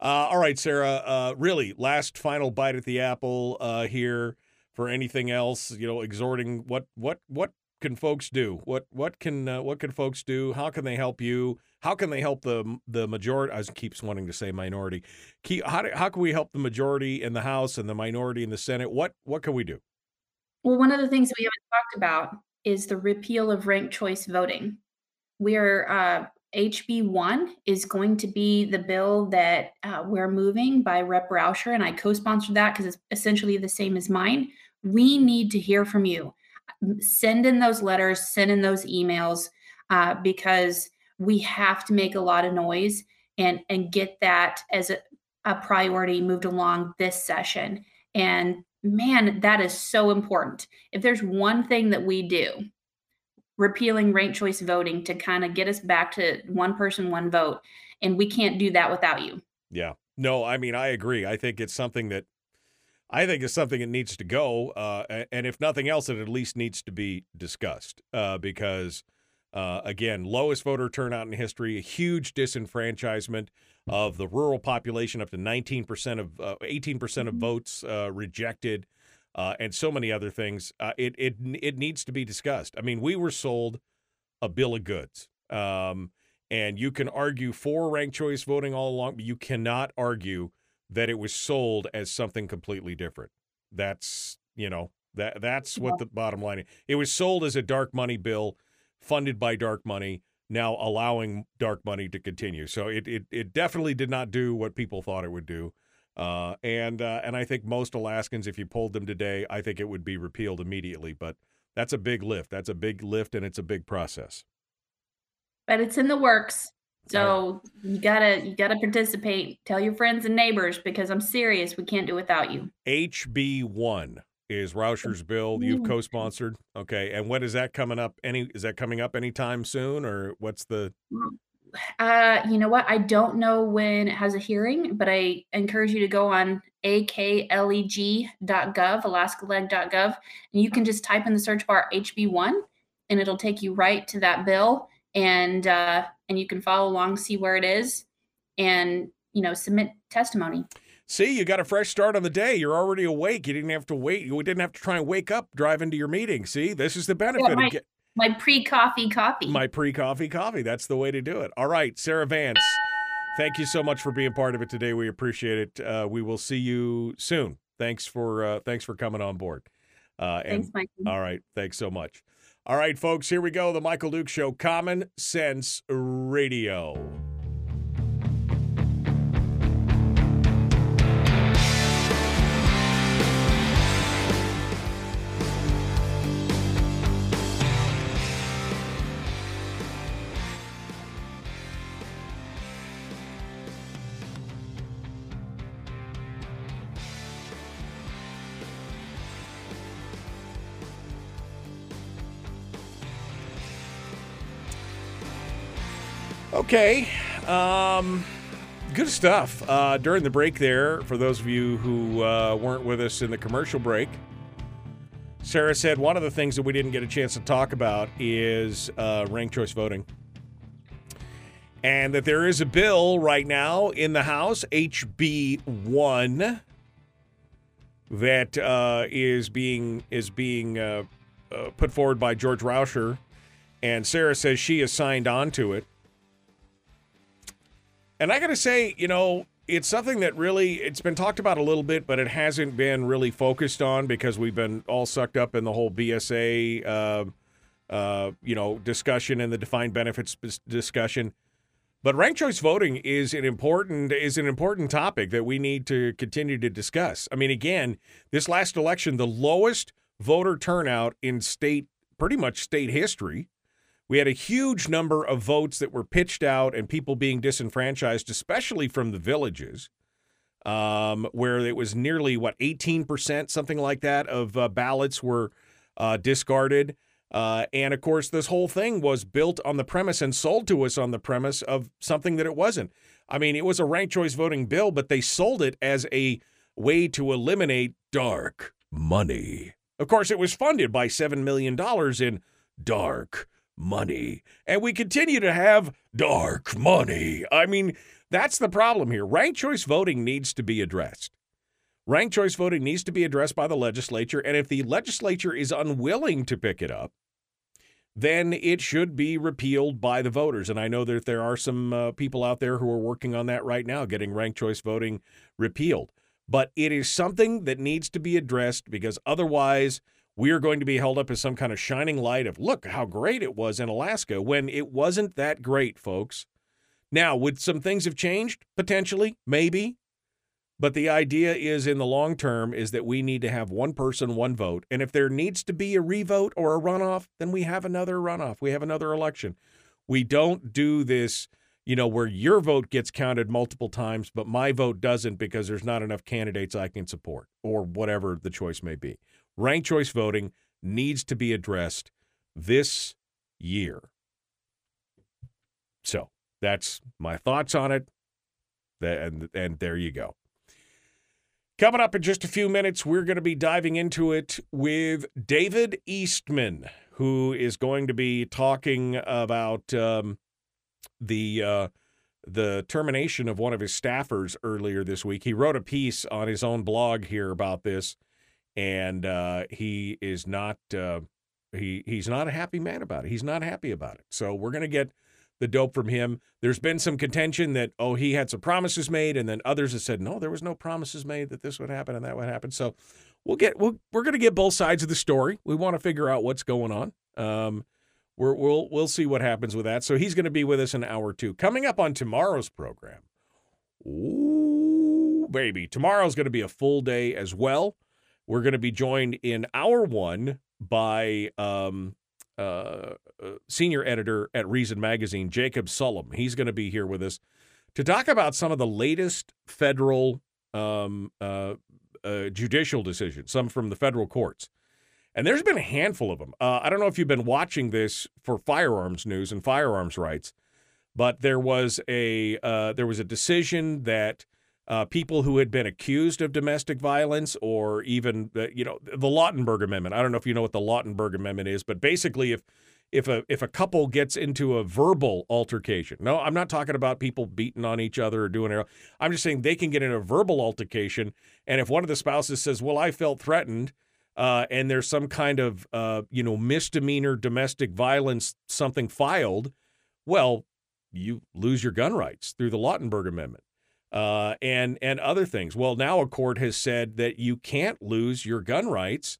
uh, all right, Sarah. Uh, really, last final bite at the apple uh, here for anything else. You know, exhorting what what what can folks do? What what can uh, what can folks do? How can they help you? How can they help the the majority? I keeps wanting to say minority. How do, how can we help the majority in the House and the minority in the Senate? What what can we do? Well, one of the things we haven't talked about is the repeal of ranked choice voting. We're uh, HB one is going to be the bill that uh, we're moving by Rep. Rauscher, and I co-sponsored that because it's essentially the same as mine. We need to hear from you. Send in those letters, send in those emails, uh, because we have to make a lot of noise and and get that as a, a priority moved along this session. And man, that is so important. If there's one thing that we do repealing ranked choice voting to kind of get us back to one person, one vote. And we can't do that without you. Yeah. No, I mean, I agree. I think it's something that I think it's something that needs to go. Uh, and if nothing else, it at least needs to be discussed uh, because, uh, again, lowest voter turnout in history, a huge disenfranchisement of the rural population, up to 19% of 18% of mm-hmm. votes uh, rejected uh, and so many other things. Uh, it it it needs to be discussed. I mean, we were sold a bill of goods, um, and you can argue for ranked choice voting all along, but you cannot argue that it was sold as something completely different. That's you know that that's what the bottom line is. It was sold as a dark money bill, funded by dark money. Now allowing dark money to continue. So it, it it definitely did not do what people thought it would do. Uh, and uh, and I think most Alaskans, if you polled them today, I think it would be repealed immediately. But that's a big lift. That's a big lift, and it's a big process. But it's in the works, so you gotta you gotta participate. Tell your friends and neighbors because I'm serious. We can't do without you. HB one is Rauscher's bill you've co-sponsored. Okay, and when is that coming up? Any is that coming up anytime soon, or what's the? Uh, you know what? I don't know when it has a hearing, but I encourage you to go on akleg.gov, alaskaleg.gov, and you can just type in the search bar HB1 and it'll take you right to that bill and uh, and you can follow along, see where it is, and you know, submit testimony. See, you got a fresh start on the day. You're already awake. You didn't have to wait. You didn't have to try and wake up, drive into your meeting. See, this is the benefit yeah, my, of get, my pre-coffee coffee. My pre-coffee coffee. That's the way to do it. All right, Sarah Vance. Thank you so much for being part of it today. We appreciate it. Uh, we will see you soon. Thanks for uh, thanks for coming on board. Uh, and, thanks, Mike. All right, thanks so much. All right, folks, here we go. The Michael Duke Show, Common Sense Radio. Okay. Um, good stuff. Uh, during the break there, for those of you who uh, weren't with us in the commercial break, Sarah said one of the things that we didn't get a chance to talk about is uh, ranked choice voting. And that there is a bill right now in the House, HB 1, that uh, is being is being uh, uh, put forward by George Rauscher. And Sarah says she has signed on to it. And I got to say, you know, it's something that really it's been talked about a little bit, but it hasn't been really focused on because we've been all sucked up in the whole BSA, uh, uh, you know, discussion and the defined benefits discussion. But ranked choice voting is an important is an important topic that we need to continue to discuss. I mean, again, this last election, the lowest voter turnout in state, pretty much state history. We had a huge number of votes that were pitched out and people being disenfranchised, especially from the villages, um, where it was nearly what 18%, something like that, of uh, ballots were uh, discarded. Uh, and of course, this whole thing was built on the premise and sold to us on the premise of something that it wasn't. I mean, it was a ranked choice voting bill, but they sold it as a way to eliminate dark money. Of course, it was funded by $7 million in dark money. And we continue to have dark money. I mean, that's the problem here. Ranked choice voting needs to be addressed. Ranked choice voting needs to be addressed by the legislature. And if the legislature is unwilling to pick it up, then it should be repealed by the voters. And I know that there are some uh, people out there who are working on that right now, getting ranked choice voting repealed. But it is something that needs to be addressed because otherwise, we are going to be held up as some kind of shining light of look how great it was in Alaska when it wasn't that great, folks. Now, would some things have changed? Potentially, maybe. But the idea is in the long term is that we need to have one person, one vote. And if there needs to be a revote or a runoff, then we have another runoff. We have another election. We don't do this, you know, where your vote gets counted multiple times, but my vote doesn't because there's not enough candidates I can support or whatever the choice may be. Ranked choice voting needs to be addressed this year. So that's my thoughts on it. And, and there you go. Coming up in just a few minutes, we're going to be diving into it with David Eastman, who is going to be talking about um, the uh, the termination of one of his staffers earlier this week. He wrote a piece on his own blog here about this, and uh, he is not uh, he he's not a happy man about it. He's not happy about it. So we're to get the dope from him. There's been some contention that, oh, he had some promises made, and then others have said, no, there was no promises made that this would happen and that would happen. So we'll get, we'll, we're to get both sides of the story. We want to figure out what's going on. Um, we're, we'll, we'll see what happens with that. So he's going to be with us an hour or two. Coming up on tomorrow's program. Ooh, baby. Tomorrow's going to be a full day as well. We're going to be joined in hour one by um, uh, uh, senior editor at Reason Magazine, Jacob Sullum. He's going to be here with us to talk about some of the latest federal um, uh, uh, judicial decisions, some from the federal courts. And there's been a handful of them. Uh, I don't know if you've been watching this for firearms news and firearms rights, but there was a uh, there was a decision that uh, people who had been accused of domestic violence or even you know the Lautenberg Amendment. I don't know if you know what the Lautenberg Amendment is, but basically if if a if a couple gets into a verbal altercation. No, I'm not talking about people beating on each other or doing it. I'm just saying they can get in a verbal altercation and if one of the spouses says, "Well, I felt threatened," uh, and there's some kind of uh, you know misdemeanor domestic violence something filed, well, you lose your gun rights through the Lautenberg Amendment uh, and and other things. Well, now a court has said that you can't lose your gun rights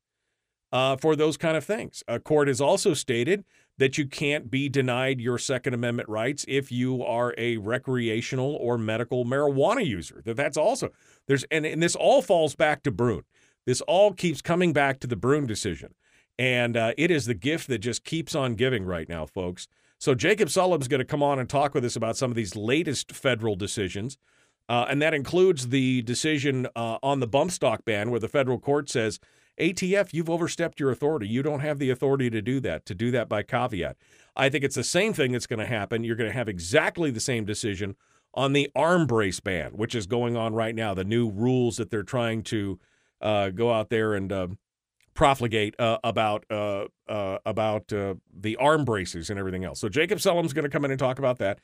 uh, for those kind of things. A court has also stated that you can't be denied your Second Amendment rights if you are a recreational or medical marijuana user. That that's also there's and, and this all falls back to Bruen. This all keeps coming back to the Bruen decision, and uh, it is the gift that just keeps on giving right now, folks. So Jacob Sullum's going to come on and talk with us about some of these latest federal decisions. Uh, and that includes the decision uh, on the bump stock ban, where the federal court says, ATF, you've overstepped your authority. You don't have the authority to do that, to do that by caveat. I think it's the same thing that's going to happen. You're going to have exactly the same decision on the arm brace ban, which is going on right now, the new rules that they're trying to uh, go out there and um, profligate uh, about uh, uh, about the arm braces and everything else. So Jacob Sullum's going to come in and talk about that.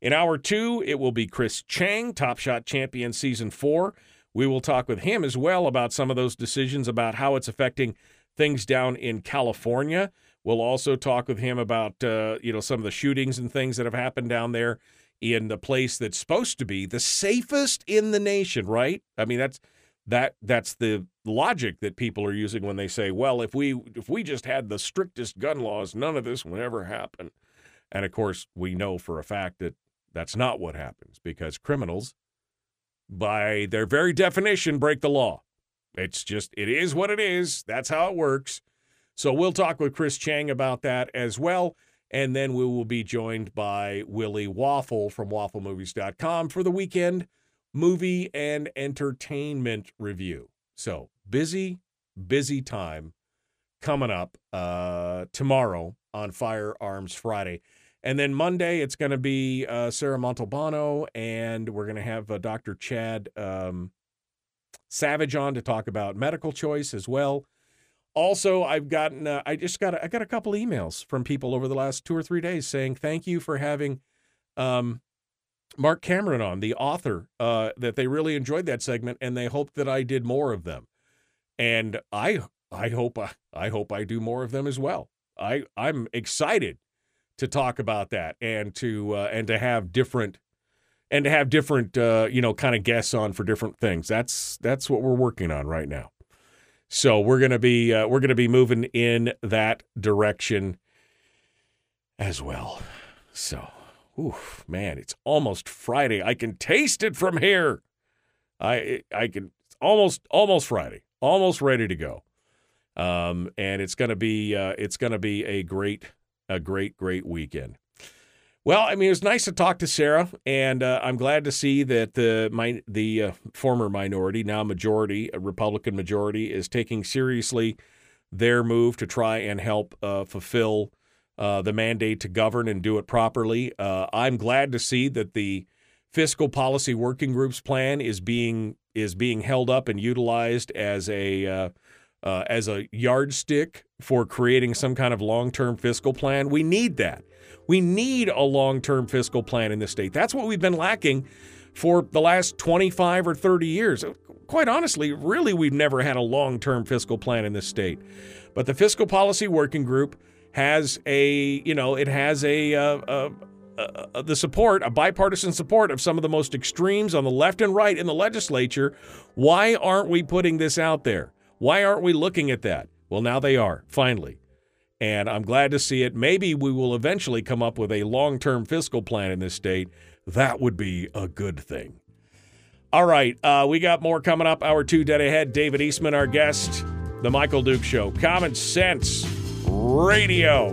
In hour two, it will be Chris Cheng, Top Shot Champion Season 4. We will talk with him as well about some of those decisions about how it's affecting things down in California. We'll also talk with him about uh, you know some of the shootings and things that have happened down there in the place that's supposed to be the safest in the nation, right? I mean that's that that's the logic that people are using when they say, well, if we if we just had the strictest gun laws, none of this would ever happen. And of course, we know for a fact that That's not what happens because criminals, by their very definition, break the law. It's just, it is what it is. That's how it works. So we'll talk with Chris Cheng about that as well. And then we will be joined by Willie Waffle from wafflemovies.com for the weekend movie and entertainment review. So busy, busy time coming up uh, tomorrow on Firearms Friday. And then Monday, it's going to be uh, Sarah Montalbano, and we're going to have uh, Dr. Chad um, Savage on to talk about medical choice as well. Also, I've gotten uh, I just got a, I got a couple emails from people over the last two or three days saying thank you for having um, Mark Cameron on, the author, uh, that they really enjoyed that segment and they hope that I did more of them. And I I hope I, I hope I do more of them as well. I I'm excited to talk about that and to uh, and to have different and to have different uh, you know kind of guests on for different things. That's that's what we're working on right now. So we're gonna be uh, we're gonna be moving in that direction as well. So, oof, man, it's almost Friday. I can taste it from here. I I can it's almost almost Friday, almost ready to go. Um, and it's gonna be uh, it's gonna be a great a great great weekend. Well, I mean, it was nice to talk to Sarah, and uh, I'm glad to see that the my, the uh, former minority, now majority, a Republican majority, is taking seriously their move to try and help uh, fulfill uh, the mandate to govern and do it properly. Uh, I'm glad to see that the fiscal policy working group's plan is being is being held up and utilized as a uh, as a yardstick for creating some kind of long term fiscal plan. We need that. We need a long term fiscal plan in this state. That's what we've been lacking for the last 25 or 30 years. Quite honestly, really, we've never had a long term fiscal plan in this state. But the Fiscal Policy Working Group has a, you know, it has a, uh, uh, uh, the support, a bipartisan support of some of the most extremes on the left and right in the legislature. Why aren't we putting this out there? Why aren't we looking at that? Well, now they are, finally and I'm glad to see it. Maybe we will eventually come up with a long term fiscal plan in this state. That would be a good thing. All right, uh, we got more coming up. Hour two dead ahead. David Eastman, our guest, The Michael Duke Show. Common Sense Radio.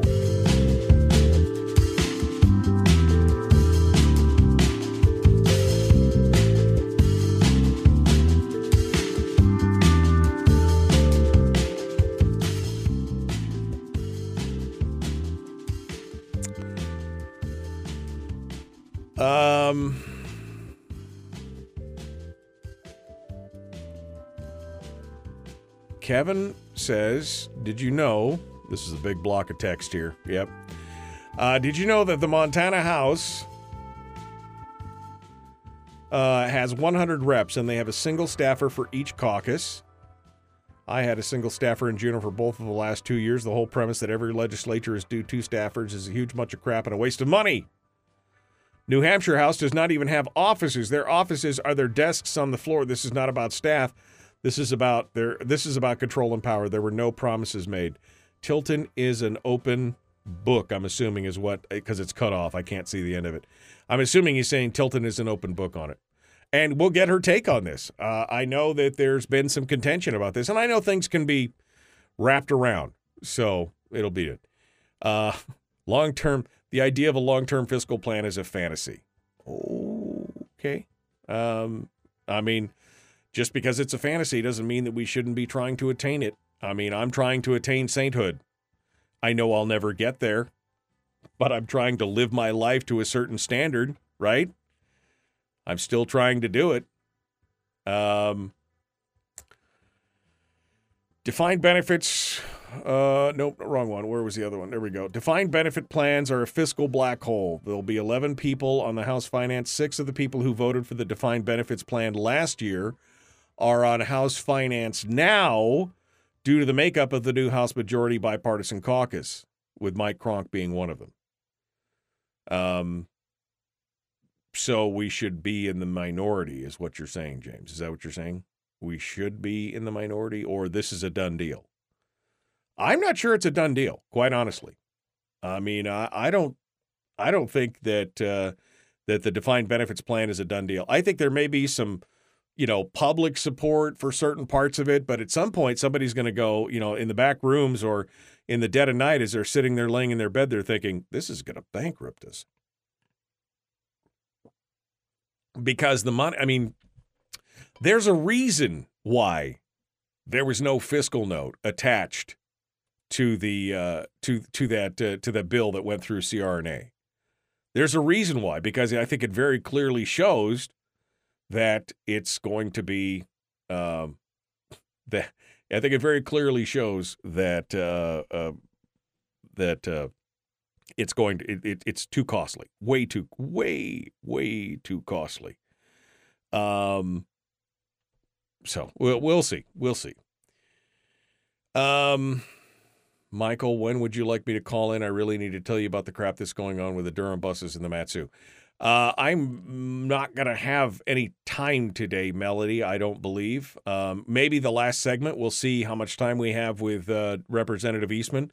Um, Kevin says, Did you know? This is a big block of text here. Yep. Uh, did you know that the Montana House uh, has 100 reps and they have a single staffer for each caucus? I had a single staffer in Juneau for both of the last two years. The whole premise that every legislature is due two staffers is a huge bunch of crap and a waste of money. New Hampshire House does not even have offices. Their offices are their desks on the floor. This is not about staff. This is about their this is about control and power. There were no promises made. Tilton is an open book, I'm assuming is what because it's cut off. I can't see the end of it. I'm assuming he's saying Tilton is an open book on it. And we'll get her take on this. Uh, I know that there's been some contention about this, and I know things can be wrapped around. So it'll be it. Uh, long term, the idea of a long term fiscal plan is a fantasy. Okay. Um, I mean, just because it's a fantasy doesn't mean that we shouldn't be trying to attain it. I mean, I'm trying to attain sainthood. I know I'll never get there, but I'm trying to live my life to a certain standard, right? I'm still trying to do it. Um, defined benefits uh, nope, wrong one. Where was the other one? There we go. Defined benefit plans are a fiscal black hole. There'll be 11 people on the House Finance. Six of the people who voted for the defined benefits plan last year are on House Finance now due to the makeup of the new House Majority Bipartisan Caucus, with Mike Cronk being one of them. Um, so we should be in the minority, is what you're saying, James. Is that what you're saying? We should be in the minority, or this is a done deal? I'm not sure it's a done deal, quite honestly. I mean, I, I don't, I don't think that uh, that the defined benefits plan is a done deal. I think there may be some, you know, public support for certain parts of it, but at some point somebody's going to go, you know, in the back rooms or in the dead of night as they're sitting there laying in their bed, they're thinking, this is going to bankrupt us. Because the money, I mean, there's a reason why there was no fiscal note attached to the uh, to to that uh, to that bill that went through CRNA. There's a reason why, because I think it very clearly shows that it's going to be um, that I think it very clearly shows that uh, uh, that uh, it's going to it, it, it's too costly, way too way way too costly. Um, so we'll we'll see, we'll see. Um. Michael, when would you like me to call in? I really need to tell you about the crap that's going on with the Durham buses and the Matsu. Uh, I'm not going to have any time today, Melody, I don't believe. Um, maybe the last segment, we'll see how much time we have with uh, Representative Eastman,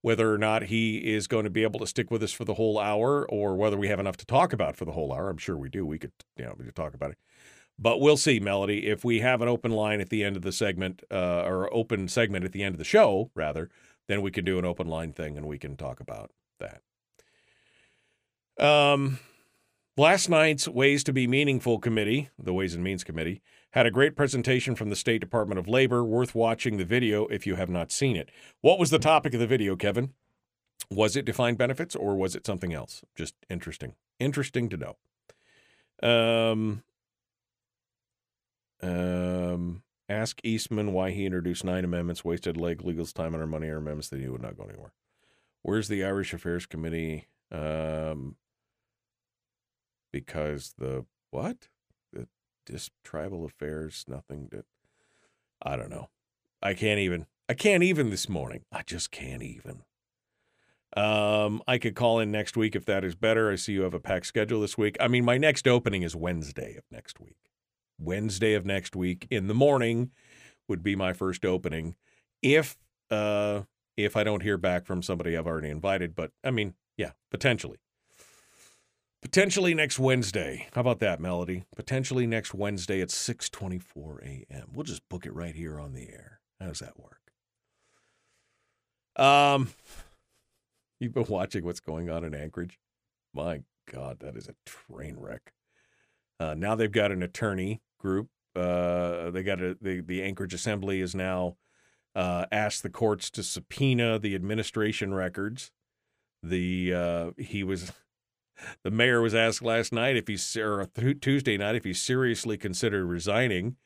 whether or not he is going to be able to stick with us for the whole hour or whether we have enough to talk about for the whole hour. I'm sure we do. We could, you know, we could talk about it. But we'll see, Melody. If we have an open line at the end of the segment, uh, or open segment at the end of the show, rather, then we can do an open line thing and we can talk about that. Um, last night's Ways to Be Meaningful committee, the Ways and Means Committee, had a great presentation from the State Department of Labor. Worth watching the video if you have not seen it. What was the topic of the video, Kevin? Was it defined benefits or was it something else? Just interesting. Interesting to know. Um, um, Ask Eastman why he introduced nine amendments, wasted leg legal's time on our money, our amendments that he would not go anywhere. Where's the Irish Affairs Committee? Um, because the what? The dis tribal affairs, nothing to. I don't know. I can't even. I can't even this morning. I just can't even. Um, I could call in next week if that is better. I see you have a packed schedule this week. I mean, my next opening is Wednesday of next week. Wednesday of next week in the morning would be my first opening. If uh, if I don't hear back from somebody I've already invited, but I mean, yeah, potentially. Potentially next Wednesday. How about that, Melody? Potentially next Wednesday at 6:24 a.m. We'll just book it right here on the air. How does that work? Um, you've been watching what's going on in Anchorage. My God, that is a train wreck. Uh, now they've got an attorney group. Uh, they got a, the the Anchorage Assembly is now uh, asked the courts to subpoena the administration records. The uh, he was the mayor was asked last night if he's or Tuesday night if he seriously considered resigning.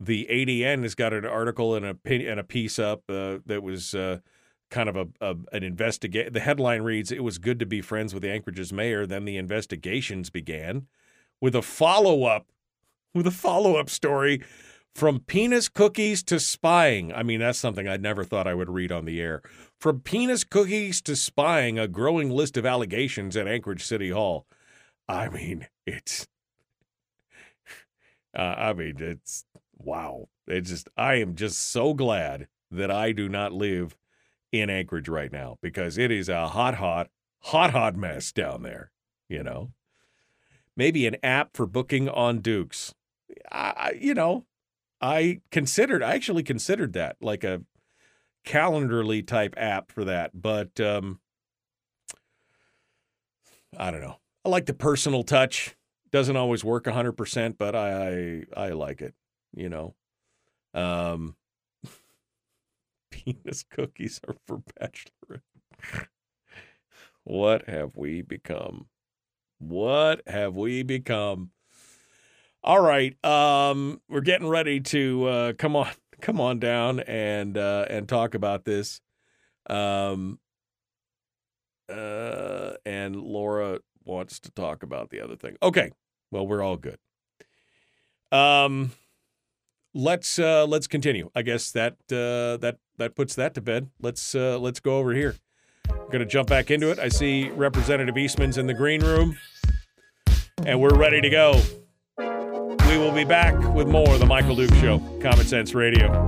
The ADN has got an article and a and a piece up uh, that was uh, kind of a, a an investigate. The headline reads, "It was good to be friends with Anchorage's mayor." Then the investigations began with a follow up with a follow up story from penis cookies to spying. I mean, that's something I never thought I would read on the air. From penis cookies to spying, a growing list of allegations at Anchorage City Hall. I mean, it's. Uh, I mean, it's wow. It's just, I am just so glad that I do not live in Anchorage right now because it is a hot, hot, hot, hot mess down there, you know? Maybe an app for booking on Dukes. I, you know, I considered, I actually considered that like a calendarly type app for that, but um, I don't know. I like the personal touch. Doesn't always work 100%, but I, I, I like it, you know. Um, penis cookies are for bachelor. what have we become? What have we become? All right, um, we're getting ready to uh, come on, come on down and uh, and talk about this. Um, uh, and Laura wants to talk about the other thing. Okay, well, we're all good. Um, let's uh, let's continue. I guess that uh, that that puts that to bed. Let's uh, let's go over here. I'm gonna jump back into it. I see Representative Eastman's in the green room, and we're ready to go. We will be back with more of The Michael Duke Show, Common Sense Radio.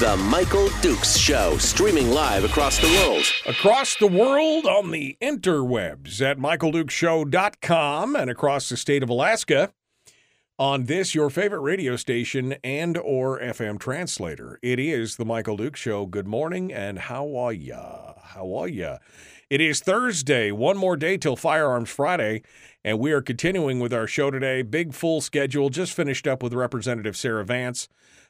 The Michael Dukes Show, streaming live across the world. Across the world on the interwebs at michaeldukeshow.com and across the state of Alaska on this your favorite radio station and or FM translator. It is the Michael Dukes Show. Good morning and how are ya? How are ya? It is Thursday, one more day till Firearms Friday, and we are continuing with our show today. Big full schedule. Just finished up with Representative Sarah Vance.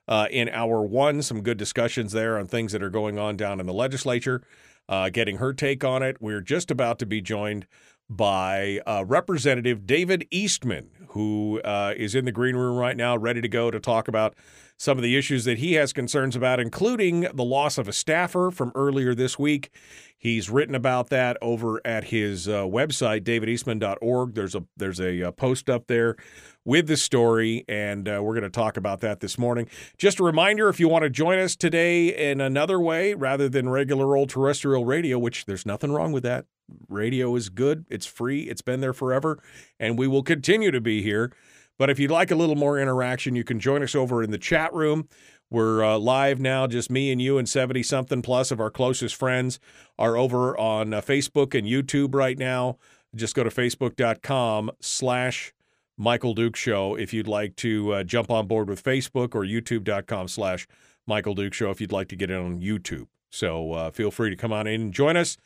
Uh, in hour one, some good discussions there on things that are going on down in the legislature, uh, getting her take on it. We're just about to be joined by uh, Representative David Eastman, who uh, is in the green room right now, ready to go to talk about some of the issues that he has concerns about, including the loss of a staffer from earlier this week. He's written about that over at his uh, website, davideastman.org. There's a there's a, a post up there with the story, and uh, we're going to talk about that this morning. Just a reminder if you want to join us today in another way rather than regular old terrestrial radio, which there's nothing wrong with that. Radio is good, it's free, it's been there forever, and we will continue to be here. But if you'd like a little more interaction, you can join us over in the chat room. We're uh, live now, just me and you and 70 something plus of our closest friends are over on uh, Facebook and YouTube right now. Just go to facebook.com slash Michael Duke Show if you'd like to uh, jump on board with Facebook or youtube.com slash Michael Duke Show if you'd like to get in on YouTube. So uh, feel free to come on in and join us.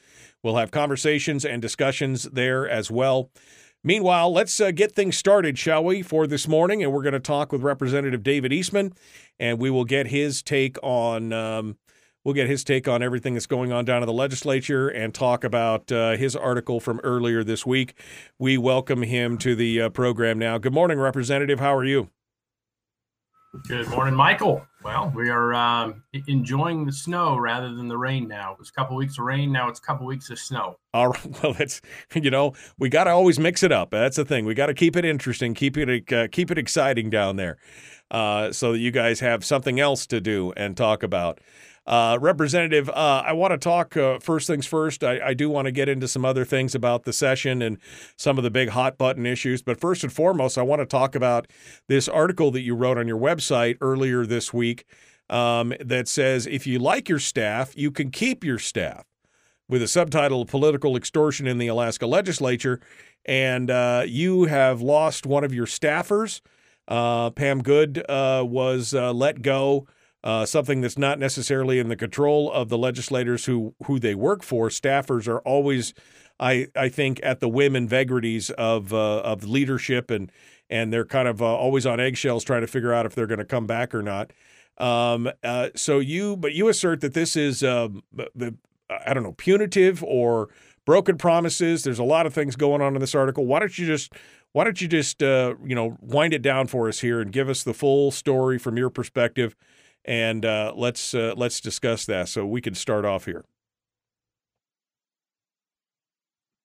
We'll have conversations and discussions there as well. Meanwhile, let's uh, get things started, shall we, for this morning? And we're going to talk with Representative David Eastman, and we will get his take on um, we'll get his take on everything that's going on down in the legislature and talk about uh, his article from earlier this week. We welcome him to the uh, program now. Good morning, Representative. How are you? Good morning, Michael. Well, we are um, enjoying the snow rather than the rain now. It was a couple weeks of rain. Now it's a couple weeks of snow. All right. Well, that's you know we got to always mix it up. That's the thing. We got to keep it interesting, keep it uh, keep it exciting down there, uh, so that you guys have something else to do and talk about. Uh, Representative, uh, I want to talk uh, first things first. I, I do want to get into some other things about the session and some of the big hot button issues. But first and foremost, I want to talk about this article that you wrote on your website earlier this week um, that says if you like your staff, you can keep your staff with a subtitle Political Extortion in the Alaska Legislature. And uh, you have lost one of your staffers. Uh, Pam Good uh, was let go uh, something that's not necessarily in the control of the legislators who who they work for. Staffers are always, I I think, at the whim and vagaries of uh, of leadership and and they're kind of uh, always on eggshells trying to figure out if they're going to come back or not. Um, uh, so you, but you assert that this is um, the I don't know punitive or broken promises. There's a lot of things going on in this article. Why don't you just why don't you just uh, you know wind it down for us here and give us the full story from your perspective and uh, let's uh, let's discuss that. So we can start off here.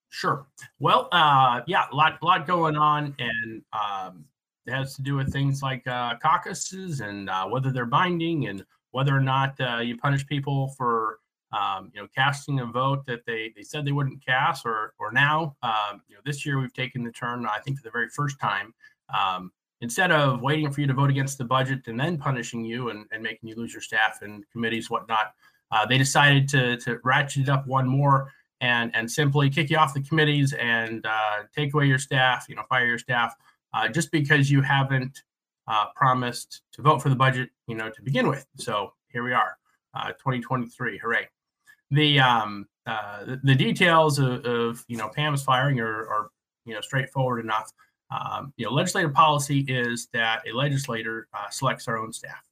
Sure. Well, uh, yeah, a lot, lot going on, and um, it has to do with things like uh, caucuses and uh, whether they're binding, and whether or not uh, you punish people for um, you know casting a vote that they they said they wouldn't cast, or or now um, you know this year we've taken the turn, I think for the very first time, um, instead of waiting for you to vote against the budget and then punishing you and, and making you lose your staff and committees, whatnot, uh, they decided to, to ratchet it up one more and and simply kick you off the committees and uh, take away your staff, you know, fire your staff, uh, just because you haven't uh, promised to vote for the budget, you know, to begin with. So here we are, uh, 2023, hooray! The um, uh, the, details of, of, you know Pam's firing are, are you know straightforward enough. Um, you know, legislative policy is that a legislator uh, selects their own staff,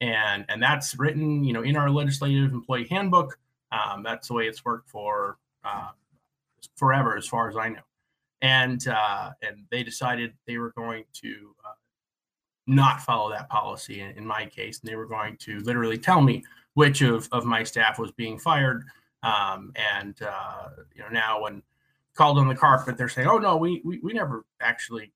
and and that's written you know in our legislative employee handbook. Um, that's the way it's worked for uh, forever, as far as I know. And uh, and they decided they were going to uh, not follow that policy in, in, my case, and they were going to literally tell me which of, of my staff was being fired. Um, and uh, you know now when called on the carpet, they're saying, "Oh no, we we, we never actually."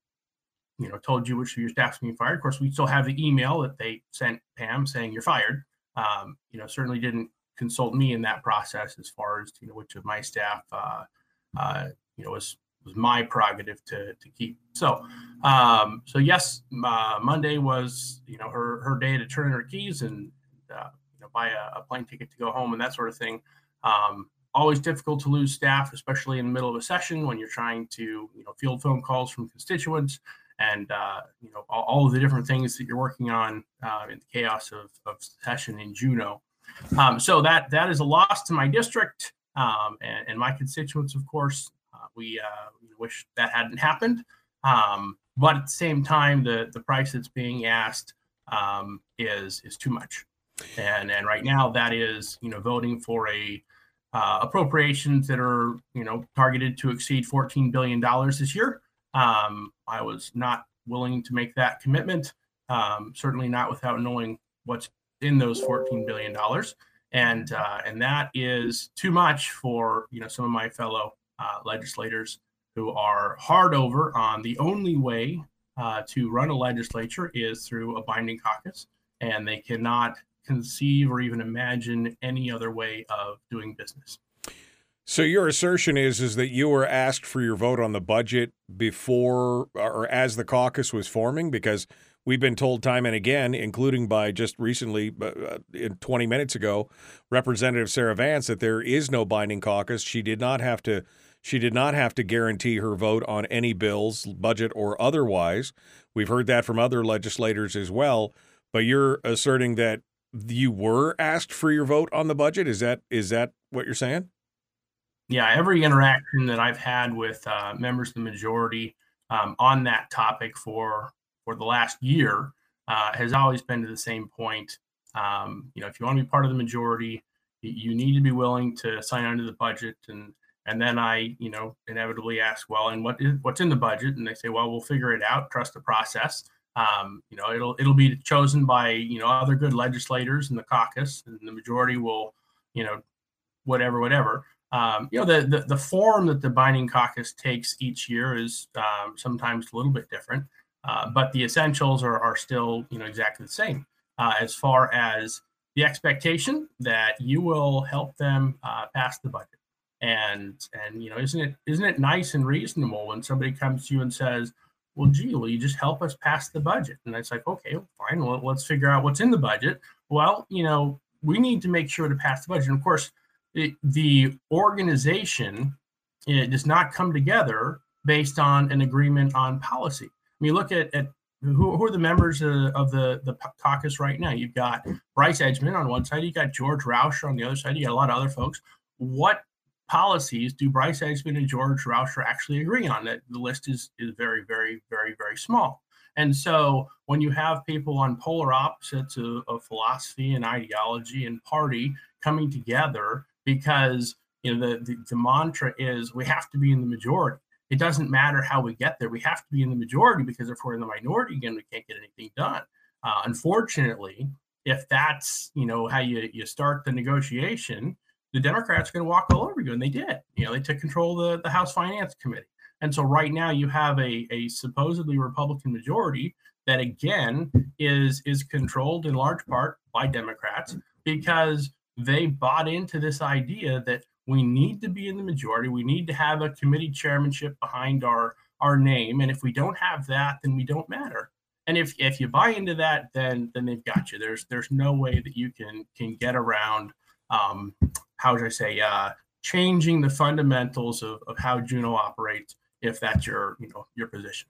You know, told you which of your staff's being fired. Of course, we still have the email that they sent Pam saying you're fired. Um, you know, certainly didn't consult me in that process as far as you know which of my staff uh, uh, you know was was my prerogative to to keep. So um, so yes, uh, Monday was you know her her day to turn in her keys and uh, know buy a, a, plane ticket to go home and that sort of thing. Um, always difficult to lose staff, especially in the middle of a session when you're trying to you know field phone calls from constituents and uh, you know all, all, of the different things that you're working on uh, in the chaos of, of session in Juneau. Um, so that that is a loss to my district um, and, and, my constituents, of course. Uh, we, uh, wish that hadn't happened, um, but at the same time, the the price that's being asked um, is is too much, and and right now that is you know voting for a uh, appropriations that are you know targeted to exceed 14 billion dollars this year. Um, I was not willing to make that commitment. Um, certainly not without knowing what's in those 14 billion dollars and uh, and that is too much for you know some of my fellow uh, legislators who are hard over on the only way uh, to run a legislature is through a binding caucus and they cannot conceive or even imagine any other way of doing business so your assertion is is that you were asked for your vote on the budget before or as the caucus was forming because We've been told time and again, including by just recently, uh, uh 20 minutes ago, Representative Sarah Vance, that there is no binding caucus. She did not have to. She did not have to guarantee her vote on any bills, budget or otherwise. We've heard that from other legislators as well. But you're asserting that you were asked for your vote on the budget. Is that is that what you're saying? Yeah, every interaction that I've had with uh, members of the majority um, on that topic for for the last year uh, has always been to the same point. Um, you know, if you want to be part of the majority, you need to be willing to sign under the budget and and then I, you know, inevitably ask, well, and what is what's in the budget? And they say, well, we'll figure it out. Trust the process. Um, you know, it'll it'll be chosen by you know other good legislators in the caucus, and the majority will, you know, whatever, whatever. Um, you know, the, the the form that the binding caucus takes each year is um, sometimes a little bit different. Uh, but the essentials are, are still, you know, exactly the same uh, as far as the expectation that you will help them uh, pass the budget. And and you know, isn't it isn't it nice and reasonable when somebody comes to you and says, "Well, gee, will you just help us pass the budget?" And it's like, okay, fine. Well, let's figure out what's in the budget. Well, you know, we need to make sure to pass the budget. And of course, it, the organization it does not come together based on an agreement on policy. I mean, look at, at who, who are the members of, of the, the caucus right now? You've got Bryce Edgmon on one side, you got George Rauscher on the other side, you got a lot of other folks. What policies do Bryce Edgmon and George Rauscher actually agree on? That the list is is very, very, very, very small. And so when you have people on polar opposites of, of philosophy and ideology and party coming together because you know the, the, the mantra is we have to be in the majority it doesn't matter how we get there. We have to be in the majority because if we're in the minority again, we can't get anything done. Uh, unfortunately, if that's you know how you you start the negotiation, the Democrats are going to walk all over you, and they did. You know, they took control of the, the House Finance Committee, and so right now you have a a supposedly Republican majority that again is is controlled in large part by Democrats because they bought into this idea that we need to be in the majority. We need to have a committee chairmanship behind our our name. And if we don't have that, then we don't matter. And if if you buy into that, then then they've got you. There's there's no way that you can can get around um, how should I say uh, changing the fundamentals of, of how Juneau operates if that's your you know your position.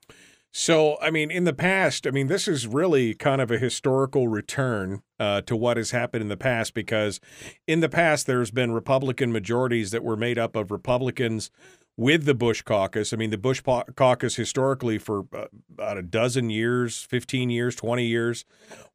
So, I mean, in the past, I mean, this is really kind of a historical return uh, to what has happened in the past because in the past, there's been Republican majorities that were made up of Republicans with the Bush caucus. I mean, the Bush caucus historically for uh, about a dozen years, 15 years, 20 years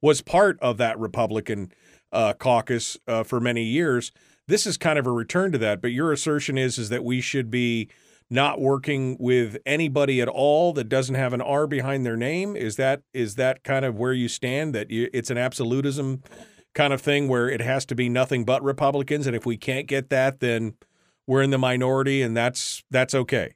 was part of that Republican uh, caucus uh, for many years. This is kind of a return to that, but your assertion is is that we should be not working with anybody at all that doesn't have an R behind their name. Is that is that kind of where you stand? That you, it's an absolutism kind of thing where it has to be nothing but Republicans, and if we can't get that, then we're in the minority, and that's that's okay.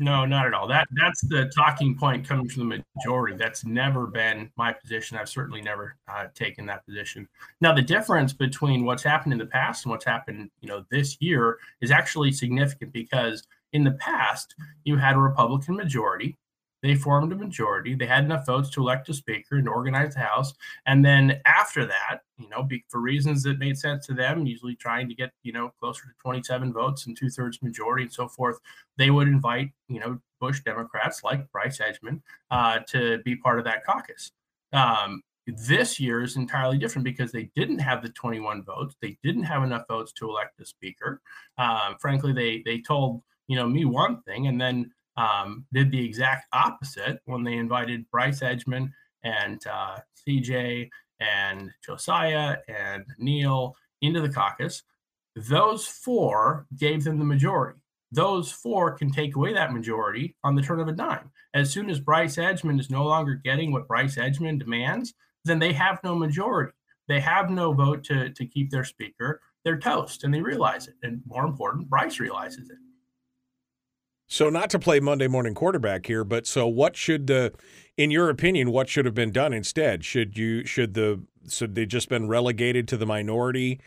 No, not at all. That that's the talking point coming from the majority. That's never been my position. I've certainly never uh, taken that position. Now, the difference between what's happened in the past and what's happened, you know, this year is actually significant because in the past you had a Republican majority they formed a majority. They had enough votes to elect a speaker and organize the House. And then after that, you know, be, for reasons that made sense to them, usually trying to get, you know, closer to 27 votes and two thirds majority and so forth, they would invite, you know, Bush Democrats like Bryce Edgmon uh, to be part of that caucus. Um, this year is entirely different because they didn't have the 21 votes. They didn't have enough votes to elect a speaker. Uh, frankly, they they told you know me one thing, and then um, did the exact opposite when they invited Bryce Edgmon and uh, CJ and Josiah and Neil into the caucus. Those four gave them the majority. Those four can take away that majority on the turn of a dime. As soon as Bryce Edgmon is no longer getting what Bryce Edgmon demands, then they have no majority. They have no vote to, to keep their speaker. They're toast and they realize it. And more important, Bryce realizes it. So, not to play Monday morning quarterback here, but so what should the, in your opinion, what should have been done instead? Should you should the should they just been relegated to the minority,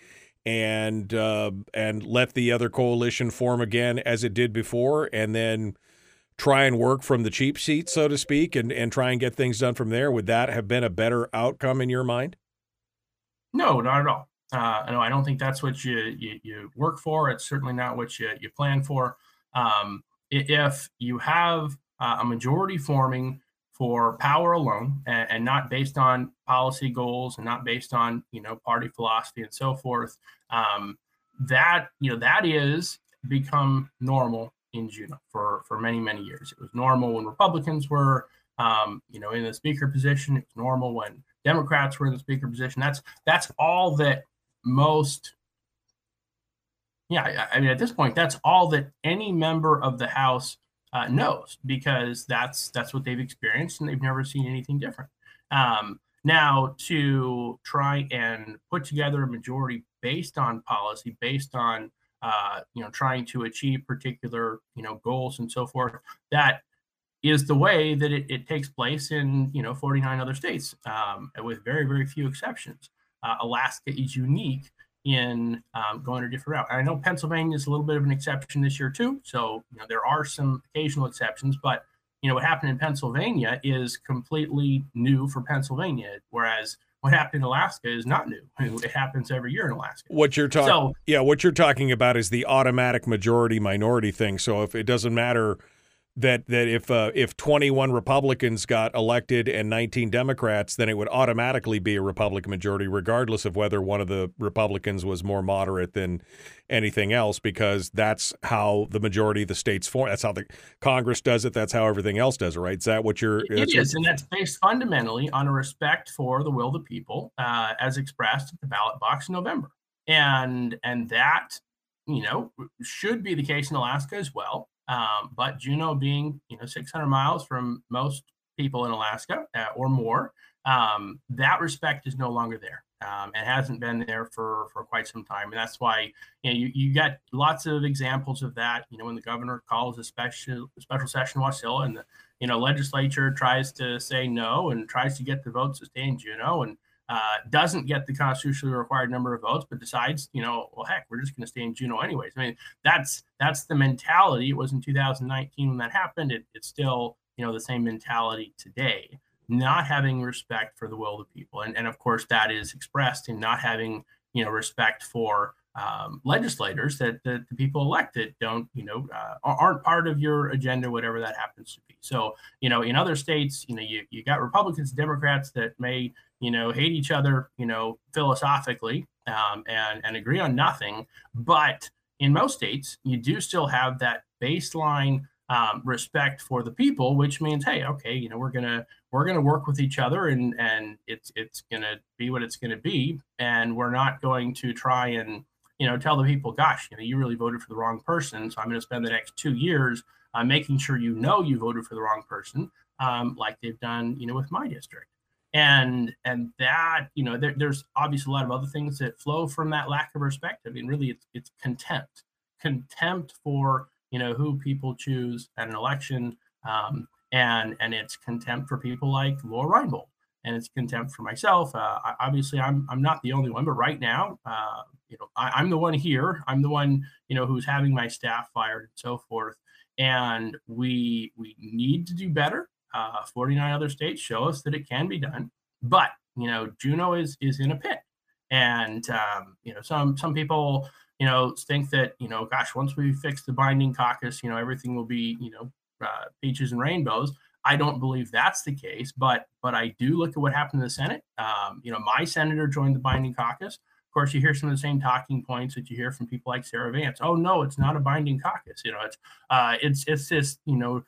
and uh, and let the other coalition form again as it did before, and then try and work from the cheap seat, so to speak, and and try and get things done from there? Would that have been a better outcome in your mind? No, not at all. Uh, no, I don't think that's what you, you, you work for. It's certainly not what you you plan for. Um, if you have uh, a majority forming for power alone and, and, not based on policy goals and not based on you know party philosophy and so forth um, that you know that is become normal in Juneau for for many many years. It was normal when republicans were um, you know in the speaker position. It's normal when democrats were in the speaker position. That's that's all that most yeah, I mean, at this point, that's all that any member of the House uh, knows because that's that's what they've experienced and they've never seen anything different. Um, now, to try and put together a majority based on policy, based on uh, you know trying to achieve particular you know goals and so forth, that is the way that it, it takes place in you know 49 other states, um, with very very few exceptions. Uh, Alaska is unique in um, going a different route. And I know Pennsylvania is a little bit of an exception this year too. So you know there are some occasional exceptions, but you know what happened in Pennsylvania is completely new for Pennsylvania, whereas what happened in Alaska is not new. It happens every year in Alaska. What you're talking, so, yeah, what you're talking about is the automatic majority minority thing. So if it doesn't matter that that if uh, if 21 Republicans got elected and 19 Democrats, then it would automatically be a Republican majority, regardless of whether one of the Republicans was more moderate than anything else, because that's how the majority of the states form. That's how the Congress does it. That's how everything else does it, right? Is that what you're? It is, and that's based fundamentally on a respect for the will of the people, uh, as expressed at the ballot box in November, and and that you know should be the case in Alaska as well. Um, but Juneau being, you know, 600 miles from most people in Alaska uh, or more, um, that respect is no longer there. Um, and hasn't been there for for quite some time, and that's why you know you, you got lots of examples of that. You know, when the governor calls a special special session in Wasilla, and the you know legislature tries to say no and tries to get the votes to stay in Juneau, and uh, doesn't get the constitutionally required number of votes, but decides, you know, well, heck, we're just going to stay in Juneau anyways. I mean, that's that's the mentality. It was in 2019 when that happened. It, it's still, you know, the same mentality today. Not having respect for the will of the people, and and of course that is expressed in not having, you know, respect for um, legislators that, that the people elected don't, you know, uh, aren't part of your agenda, whatever that happens to be. So, you know, in other states, you know, you, you got Republicans, Democrats that may, you know, hate each other, you know, philosophically um, and, and agree on nothing. But in most states, you do still have that baseline um, respect for the people, which means, hey, okay, you know, we're gonna we're gonna work with each other, and and it's it's gonna be what it's gonna be, and we're not going to try and you know tell the people, gosh, you know, you really voted for the wrong person, so I'm to spend the next two years uh, making sure you know you voted for the wrong person, um, like they've done, you know, with my district and and that you know there, there's obviously a lot of other things that flow from that lack of respect. I mean really it's it's contempt. Contempt for you know who people choose at an election um, and and it's contempt for people like lora reinbold. And it's contempt for myself. Uh, obviously i'm i'm not the only one but right now uh, you know I, i'm the one here. I'm the one you know who's having my staff fired and so forth. And we we need to do better uh, 49 other states show us that it can be done. But you know, Juneau is is in a pit, and um, you know, some some people you know think that you know, gosh, once we fix the binding caucus, you know, everything will be you know uh, peaches and rainbows. I don't believe that's the case, but but I do look at what happened in the Senate. Um, you know, my senator joined the binding caucus. Of course, you hear some of the same talking points that you hear from people like Sarah Vance. Oh no, it's not a binding caucus. You know, it's uh, it's it's this you know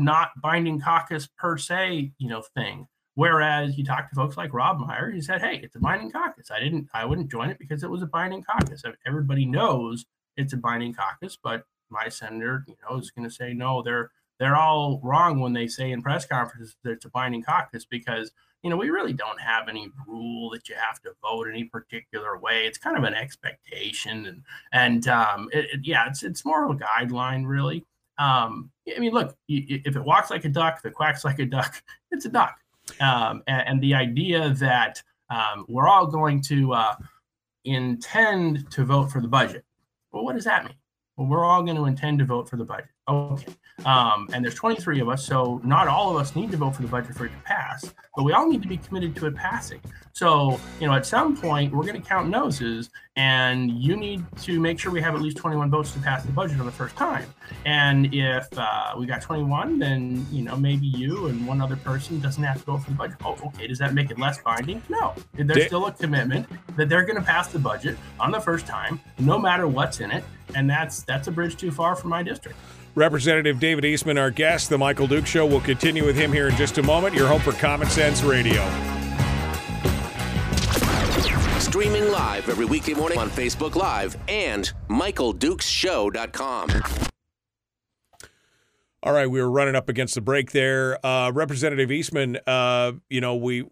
not binding caucus per se, you know, thing. Whereas you talk to folks like Rob Meyer, he said, "Hey, it's a binding caucus. I didn't, I wouldn't join it because it was a binding caucus. Everybody knows it's a binding caucus, but my senator, you know, is going to say no. They're they're all wrong when they say in press conferences that it's a binding caucus because you know we really don't have any rule that you have to vote any particular way. It's kind of an expectation, and and um, it, it, yeah, it's it's more of a guideline really. Um, I mean, look, if it walks like a duck, if it quacks like a duck, it's a duck. Um, and, and, the idea that um, we're all going to uh, intend to vote for the budget. Well, what does that mean? Well, we're all going to intend to vote for the budget. Okay. Um, and there's 23 of us, so not all of us need to vote for the budget for it to pass, but we all need to be committed to it passing. So, you know, at some point, we're going to count noses, and you need to make sure we have at least 21 votes to pass the budget on the first time. And if uh, we got 21, then, you know, maybe you and one other person doesn't have to vote for the budget. Oh, okay. Does that make it less binding? No. There's still a commitment that they're going to pass the budget on the first time, no matter what's in it. And that's that's a bridge too far for my district. Representative David Eastman, our guest, The Michael Duke Show. We'll continue with him here in just a moment. Your home for Common Sense Radio. Streaming live every weekday morning on Facebook Live and MichaelDukesShow.com. All right, we were running up against the break there. Uh, Representative Eastman, uh, you know, we,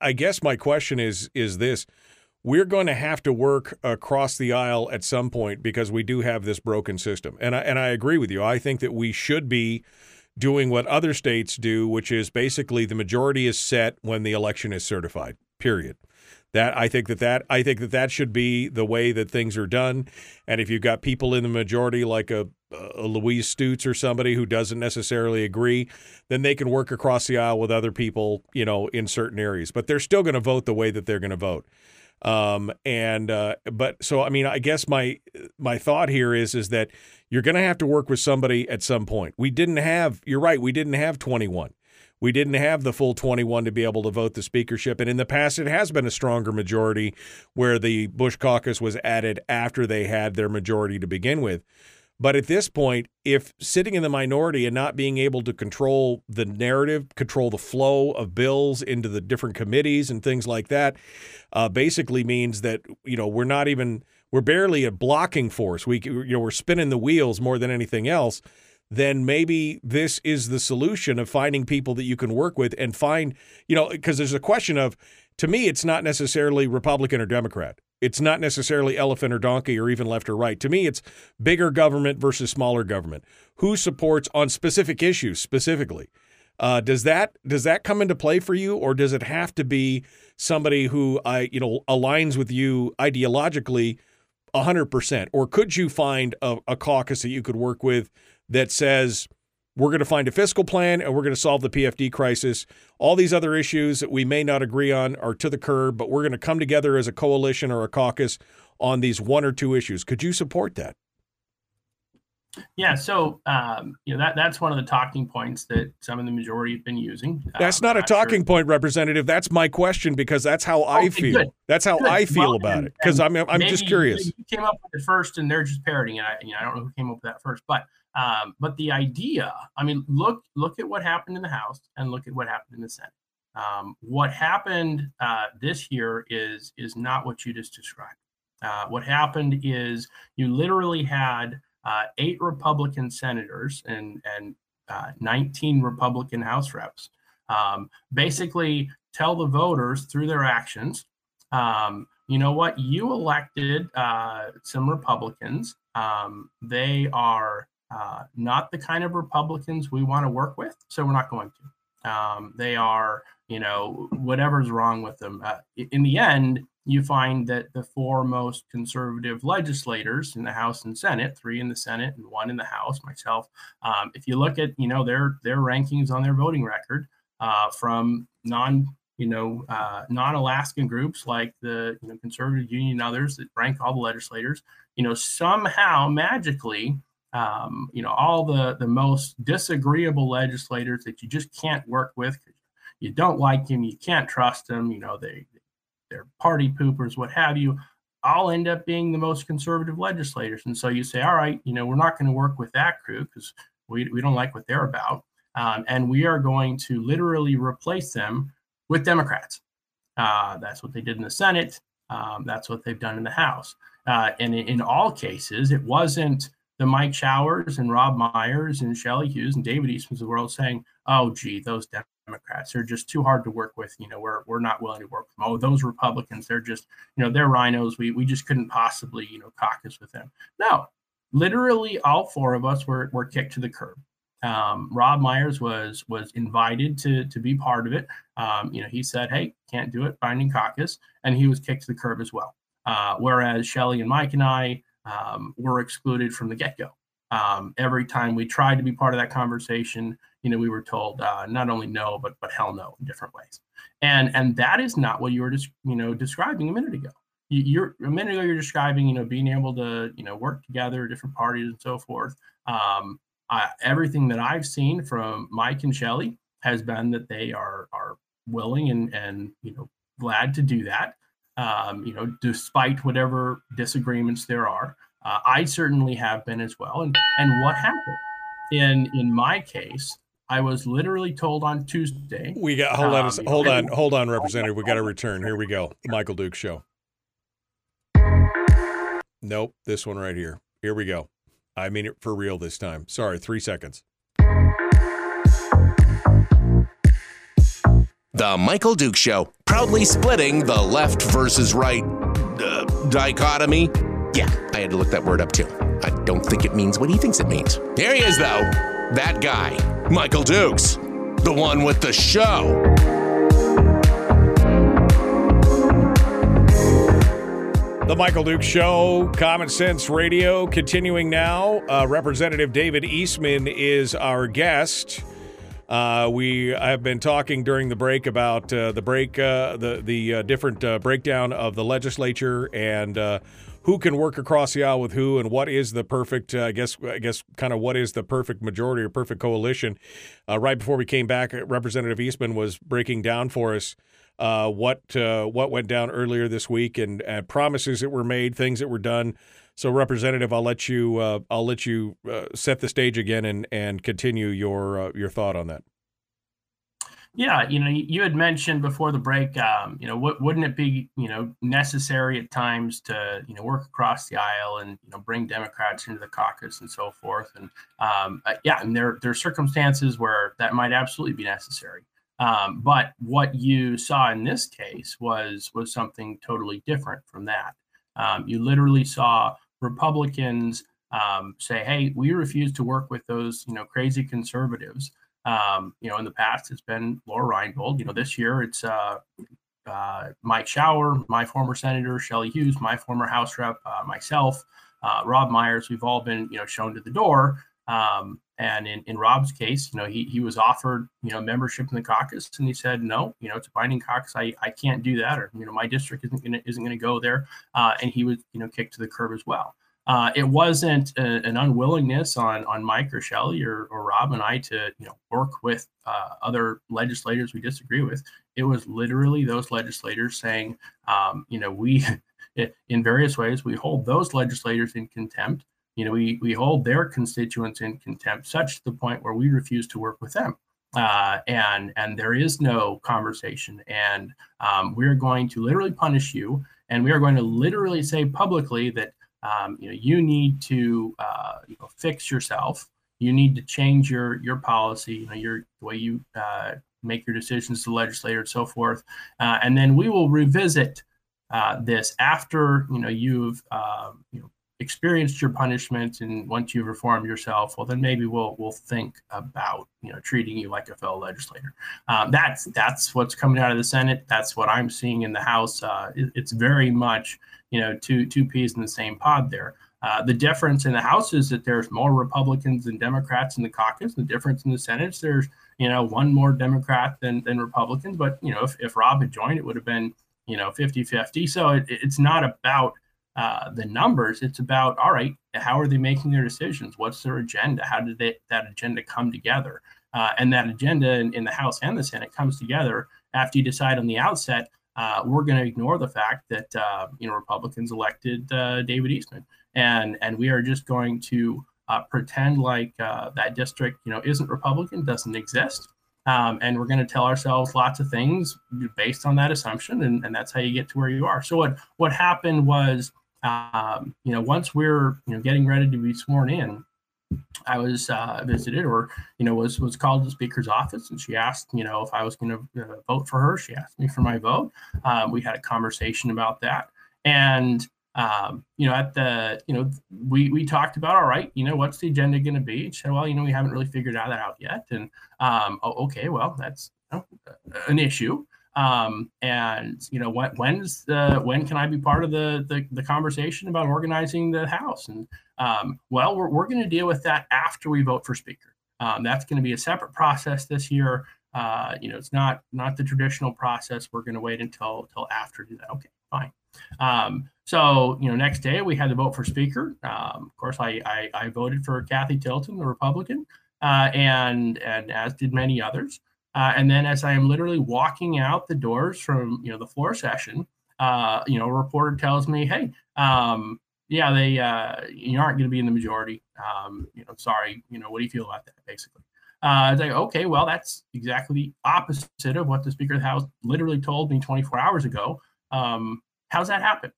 I guess my question is, is this we're going to have to work across the aisle at some point because we do have this broken system. And I, and I agree with you. I think that we should be doing what other states do, which is basically the majority is set when the election is certified. Period. That I think that that I think that that should be the way that things are done. And if you've got people in the majority like a, a Louise Stutes or somebody who doesn't necessarily agree, then they can work across the aisle with other people, you know, in certain areas. But they're still going to vote the way that they're going to vote. Um, and uh, but so I mean, I guess my my thought here is is that you're going to have to work with somebody at some point. We didn't have. You're right. We didn't have 21. We didn't have the full 21 to be able to vote the speakership. And in the past, it has been a stronger majority where the Bush caucus was added after they had their majority to begin with. But at this point, if sitting in the minority and not being able to control the narrative, control the flow of bills into the different committees and things like that, uh, basically means that you know we're not even we're barely a blocking force. We you know we're spinning the wheels more than anything else. Then maybe this is the solution of finding people that you can work with and find you know because there's a question of to me it's not necessarily Republican or Democrat it's not necessarily elephant or donkey or even left or right. To me, it's bigger government versus smaller government. Who supports on specific issues specifically? Uh, does that does that come into play for you, or does it have to be somebody who I you know aligns with you ideologically, hundred percent? Or could you find a, a caucus that you could work with that says we're going to find a fiscal plan and we're going to solve the PFD crisis. All these other issues that we may not agree on are to the curb, but we're going to come together as a coalition or a caucus on these one or two issues. Could you support that? Yeah, so um, you know that that's one of the talking points that some of the majority have been using. That's Um, not a I'm sure- talking point, Representative. That's my question because that's how I feel. good. That's how Good. I feel Well, about and- it. Because I'm I'm just curious. You came up with it first, and they're just parroting it. I, you know, I don't know who came up with that first, but um, but the idea. I mean, look look at what happened in the House, and look at what happened in the Senate. Um, what happened uh, this year is is not what you just described. Uh, what happened is you literally had uh, eight Republican senators and and uh, 19 Republican House reps um, basically tell the voters through their actions, um, you know what, you elected uh, some Republicans. Um, they are uh, not the kind of Republicans we want to work with, so we're not going to. Um, they are, you know, whatever's wrong with them. Uh, in the end, you find that the four most conservative legislators in the House and Senate, three in the Senate and one in the House, myself, um, if you look at, you know, their their rankings on their voting record uh, from non, you know, uh, non-Alaskan groups like the you know, Conservative Union and others that rank all the legislators, you know, somehow magically, um, you know, all the the most disagreeable legislators that you just can't work with, you don't like them, you can't trust them, you know, they they're party poopers, what have you, all end up being the most conservative legislators. And so you say, all right, you know, we're not going to work with that crew because we, we don't like what they're about. Um, and we are going to literally replace them with Democrats. Uh, that's what they did in the Senate. Um, that's what they've done in the House. Uh, and in, in all cases, it wasn't the Mike Showers and Rob Myers and Shelley Hughes and David Eastman's of the world saying, oh, gee, those Democrats are just too hard to work with. You know, we're, we're not willing to work with them. Oh, those Republicans, they're just, you know, they're RINOs. We, we just couldn't possibly, you know, caucus with them. No, literally all four of us were, were kicked to the curb. Um, Rob Myers was was invited to to be part of it. Um, you know, he said, "Hey, can't do it, binding caucus," and he was kicked to the curb as well. Uh, whereas Shelley and Mike and I um, were excluded from the get go. Um, every time we tried to be part of that conversation, you know, we were told uh, not only no, but but hell no in different ways. And and that is not what you were just you know describing a minute ago. You, you're a minute ago you're describing you know being able to you know work together, different parties and so forth. Um, everything that I've seen from Mike and Shelley has been that they are are willing and and you know glad to do that. Um, you know, despite whatever disagreements there are, uh, I certainly have been as well. And and what happened in in my case, I was literally told on Tuesday. We got hold on, a um, s- you know, hold on, hold on, Representative. We got to return. Here we go. Michael Duke Show. Nope, this one right here. Here we go. I mean it for real this time. Sorry, three seconds. The Michael Duke Show, proudly splitting the left versus right uh, dichotomy. Yeah, I had to look that word up too. I don't think it means what he thinks it means. Here he is, though. That guy, Michael Dukes, the one with the show. The Michael Duke Show, Common Sense Radio, continuing now. Uh, Representative David Eastman is our guest. Uh, we have been talking during the break about uh, the break, uh, the the uh, different uh, breakdown of the legislature and uh, who can work across the aisle with who, and what is the perfect, I guess, I guess, kind of what is the perfect majority or perfect coalition. Right before we came back, Representative Eastman was breaking down for us what what went down earlier this week and promises that were made, things that were done. So, Representative, I'll let you uh, I'll let you uh, set the stage again and and continue your uh, your thought on that. Yeah, you know, you had mentioned before the break, um, you know, what wouldn't it be, you know, necessary at times to, you know, work across the aisle and, you know, bring Democrats into the caucus and so forth. And um, uh, yeah, and there there are circumstances where that might absolutely be necessary. Um, but what you saw in this case was was something totally different from that. Um, you literally saw Republicans um, say, "Hey, we refuse to work with those, you know, crazy conservatives." Um, you know, in the past, it's been Lora Reinbold. You know, this year it's uh, uh, Mike Shower, my former senator, Shelley Hughes, my former House rep, uh, myself, uh, Rob Myers. We've all been, you know, shown to the door. Um, and in, in Rob's case, you know, he, he was offered, you know, membership in the caucus and he said, no, you know, it's a binding caucus. I, I can't do that. Or, you know, my district isn't going to, isn't going to go there. Uh, and he was, you know, kicked to the curb as well. uh, it wasn't a, an unwillingness on on Mike or Shelley or, or Rob and I to you know work with uh, other legislators we disagree with. It was literally those legislators saying, um, you know, we in various ways we hold those legislators in contempt. You know, we we hold their constituents in contempt, such to the point where we refuse to work with them. Uh, and and there is no conversation, and um, we're going to literally punish you, and we are going to literally say publicly that um, you know you need to uh, you know, fix yourself. You need to change your your policy, you know, your the way you uh, make your decisions to legislator and so forth. Uh, and then we will revisit uh, this after you know you've um, you know experienced your punishment and once you've reformed yourself well then maybe we'll we'll think about you know treating you like a fellow legislator um, that's that's what's coming out of the senate that's what i'm seeing in the house uh, it, it's very much you know two two peas in the same pod there. Uh, the difference in the House is that there's more Republicans than Democrats in the caucus. The difference in the Senate is there's you know one more Democrat than than Republicans. But you know if, if Rob had joined, it would have been you know 50-50. So it, it's not about uh, the numbers. It's about all right, how are they making their decisions? What's their agenda? How did they, that agenda come together? Uh, and that agenda in, in the House and the Senate comes together after you decide on the outset uh, we're going to ignore the fact that uh, you know Republicans elected uh, David Eastman, and and we are just going to pretend like that district you know isn't Republican, doesn't exist, um, and we're going to tell ourselves lots of things based on that assumption, and, and that's how you get to where you are. So what what happened was, um, you know, once we're you know getting ready to be sworn in, I was uh, visited or you know was was called to the speaker's office and she asked you know if I was going to uh, vote for her. She asked me for my vote. Um, we had a conversation about that, and um, you know at the you know we we talked about all right you know what's the agenda going to be. She said well you know we haven't really figured that out yet, and um, oh, okay well that's you know, an issue um, and you know when when's the when can i be part of the the, the conversation about organizing the house? And um, well we're, we're going to deal with that after we vote for speaker. Um, that's going to be a separate process this year. Uh, you know it's not not the traditional process. We're going to wait until until after do that. Okay fine. Um, so you know next day we had the vote for speaker. Um, of course I, I, I voted for cathy tilton the republican uh, and and as did many others uh, and then as I am literally walking out the doors from you know the floor session, uh, you know, a reporter tells me, "Hey, um, yeah, they uh, you aren't going to be in the majority. Um, you know, sorry. You know, what do you feel about that?" Basically, uh, it's like, okay, well, that's exactly the opposite of what the Speaker of the House literally told me 24 hours ago. Um, how's that happen?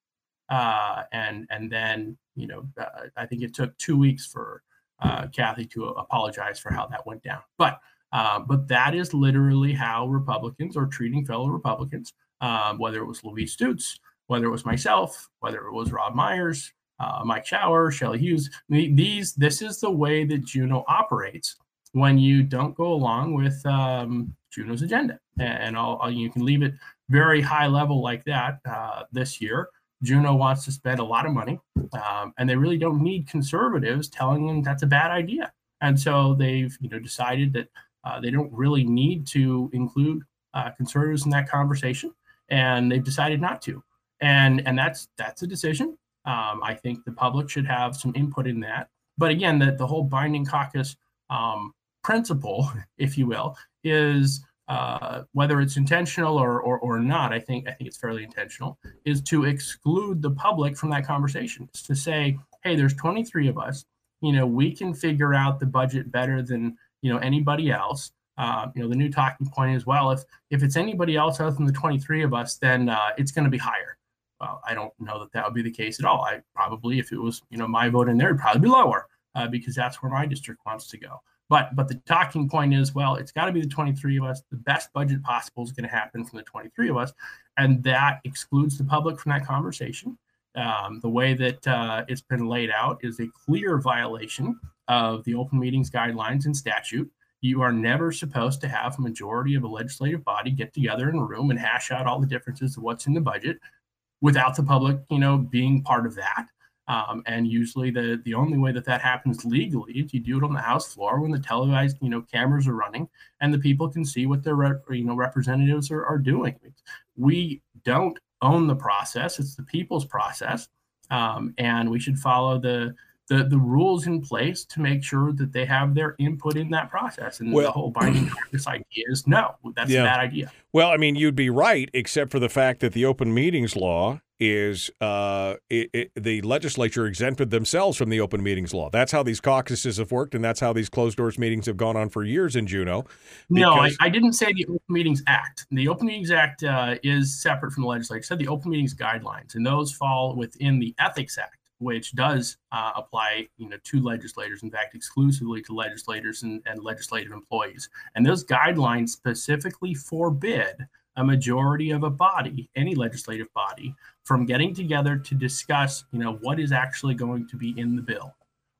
Uh, and and then you know, uh, I think it took two weeks for uh, Cathy to apologize for how that went down, but. Uh, but that is literally how Republicans are treating fellow Republicans, um, whether it was Louise Stutes, whether it was myself, whether it was Rob Myers, uh, Mike Shower, Shelley Hughes. These, this is the way that Juneau operates when you don't go along with um, Juneau's agenda. And I'll, I'll, you can leave it very high level like that uh, this year. Juneau wants to spend a lot of money, um, and they really don't need conservatives telling them that's a bad idea. And so they've, you know, decided that uh, they don't really need to include uh, conservatives in that conversation, and they've decided not to. And and that's that's a decision. Um, I think the public should have some input in that. But again, the, the whole binding caucus um, principle, if you will, is uh, whether it's intentional or, or, or not. I think I think it's fairly intentional. Is to exclude the public from that conversation. It's to say, hey, there's 23 of us. You know, we can figure out the budget better than you know anybody else. Uh, you know, the new talking point is well, if if it's anybody else other than the 23 of us, then uh, it's going to be higher. Well, I don't know that that would be the case at all. I probably, if it was you know my vote in there, it'd probably be lower uh, because that's where my district wants to go. But but the talking point is well, it's got to be the 23 of us. The best budget possible is going to happen from the 23 of us, and that excludes the public from that conversation. Um, the way that uh, it's been laid out is a clear violation of the open meetings guidelines and statute. You are never supposed to have a majority of a legislative body get together in a room and hash out all the differences of what's in the budget without the public, you know, being part of that. Um, and usually the the only way that that happens legally is you do it on the House floor when the televised you know cameras are running and the people can see what their you know representatives are, are doing. We don't own the process; it's the people's process. um, and we should follow the the, the rules in place to make sure that they have their input in that process. And well, the whole binding practice idea is no, that's yeah. a bad idea. Well, I mean, you'd be right, except for the fact that the open meetings law is uh, it, it, the legislature exempted themselves from the open meetings law. That's how these caucuses have worked, and that's how these closed doors meetings have gone on for years in Juneau. No, I, I, didn't say the Open Meetings Act. The Open Meetings Act uh, is separate from the legislature. I said the Open Meetings Guidelines, and those fall within the Ethics Act which does uh, apply you know to legislators in fact exclusively to legislators and, and legislative employees and those guidelines specifically forbid a majority of a body any legislative body from getting together to discuss you know what is actually going to be in the bill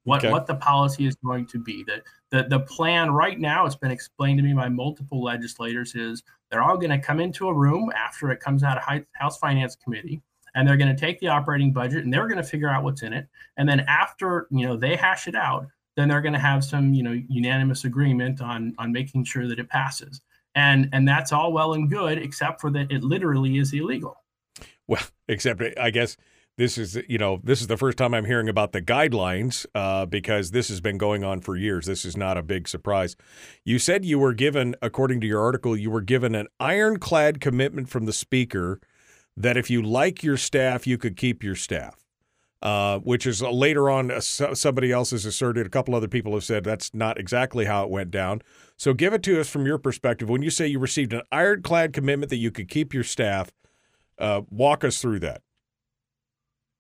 what okay. what the policy is going to be the, the the plan right now it's been explained to me by multiple legislators is they're all going to come into a room after it comes out of house finance committee and they're going to take the operating budget and they're going to figure out what's in it. And then after you know they hash it out then they're going to have some you know unanimous agreement on on making sure that it passes. And and that's all well and good except for that it literally is illegal. Well except i guess this is you know this is the first time i'm hearing about the guidelines uh, because this has been going on for years. This is not a big surprise. You said you were given according to your article you were given an ironclad commitment from the speaker that if you like your staff, you could keep your staff. Uh, which is uh, later on uh, somebody else has asserted. A couple other people have said that's not exactly how it went down. So give it to us from your perspective. When you say you received an ironclad commitment that you could keep your staff, uh, walk us through that.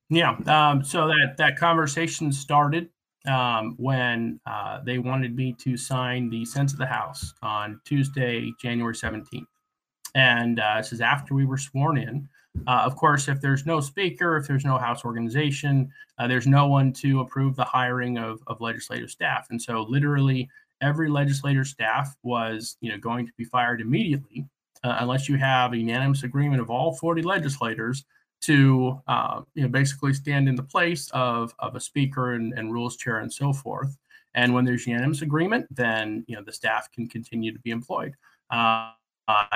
Yeah. Um, so that that conversation started um, when uh, they wanted me to sign the sense of the House on Tuesday, January seventeenth, and uh, this is after we were sworn in. Uh, of course, if there's no speaker, if there's no House organization, uh, there's no one to approve the hiring of, of legislative staff. And so, literally, every legislative staff was, you know, going to be fired immediately uh, unless you have a unanimous agreement of all 40 legislators to, uh, you know, basically stand in the place of, of a speaker and, and rules chair and so forth. And when there's unanimous agreement, then you know the staff can continue to be employed. Uh,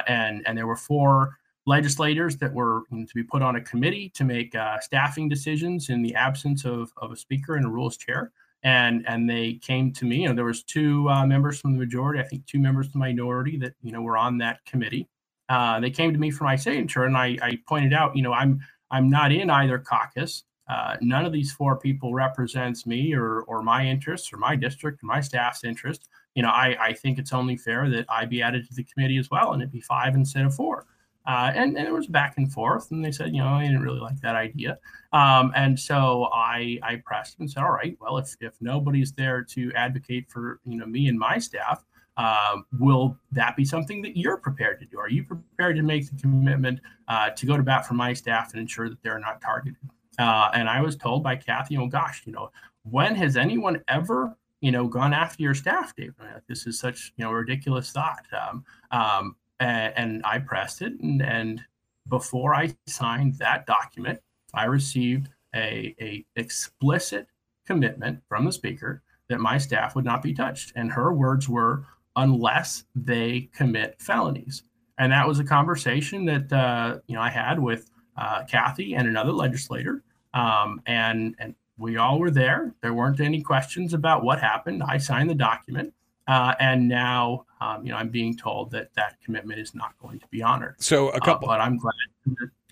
and and there were four legislators that were to be put on a committee to make uh, staffing decisions in the absence of, of a speaker and a rules chair. And and they came to me. Know, there was two uh, members from the majority, I think two members from the minority that you know were on that committee. Uh, they came to me for my signature, and I, I pointed out, you know, I'm I'm not in either caucus. Uh, none of these four people represents me or or my interests or my district or my staff's interest. You know, I, I think it's only fair that I be added to the committee as well, and it be five instead of four. Uh, and, and it was back and forth. And they said, you know, I didn't really like that idea. Um, and so I, I pressed and said, all right, well, if, if nobody's there to advocate for, you know, me and my staff, uh, will that be something that you're prepared to do? Are you prepared to make the commitment uh, to go to bat for my staff and ensure that they're not targeted? Uh, and I was told by Cathy, oh gosh, you know, when has anyone ever, you know, gone after your staff, Dave? This is such, you know, ridiculous thought. Um, um, and, and I pressed it. And, and before I signed that document, I received a, a explicit commitment from the speaker that my staff would not be touched. And her words were, unless they commit felonies. And that was a conversation that uh, you know I had with uh, Cathy and another legislator, um, and and we all were there. There weren't any questions about what happened. I signed the document, uh, and now, um, you know, I'm being told that that commitment is not going to be honored. So a couple, uh, but I'm glad.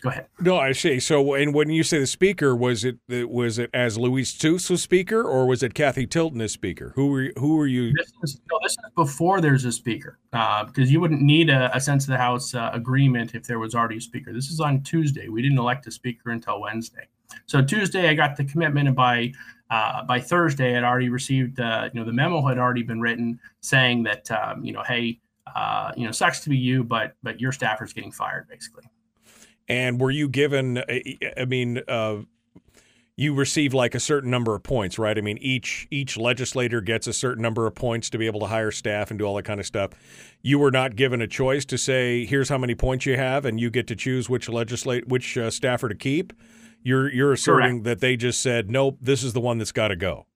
Go ahead. No, I see. So, and when you say the speaker, was it was it as Louise Stutes was speaker, or was it Cathy Tilton as speaker? Who were who were you? This is, no, this is before there's a speaker, uh, because you wouldn't need a, a sense of the House uh, agreement if there was already a speaker. This is on Tuesday. We didn't elect a speaker until Wednesday. So Tuesday, I got the commitment, and by uh, by Thursday, I'd already received, uh, you know, the memo had already been written saying that, um, you know, hey, uh, you know, sucks to be you, but but your staffer's getting fired, basically. And were you given? I mean, uh, you receive like a certain number of points, right? I mean, each each legislator gets a certain number of points to be able to hire staff and do all that kind of stuff. You were not given a choice to say, "Here's how many points you have," and you get to choose which legislate which uh, staffer to keep. You're you're asserting Correct. that they just said, nope, this is the one that's got to go.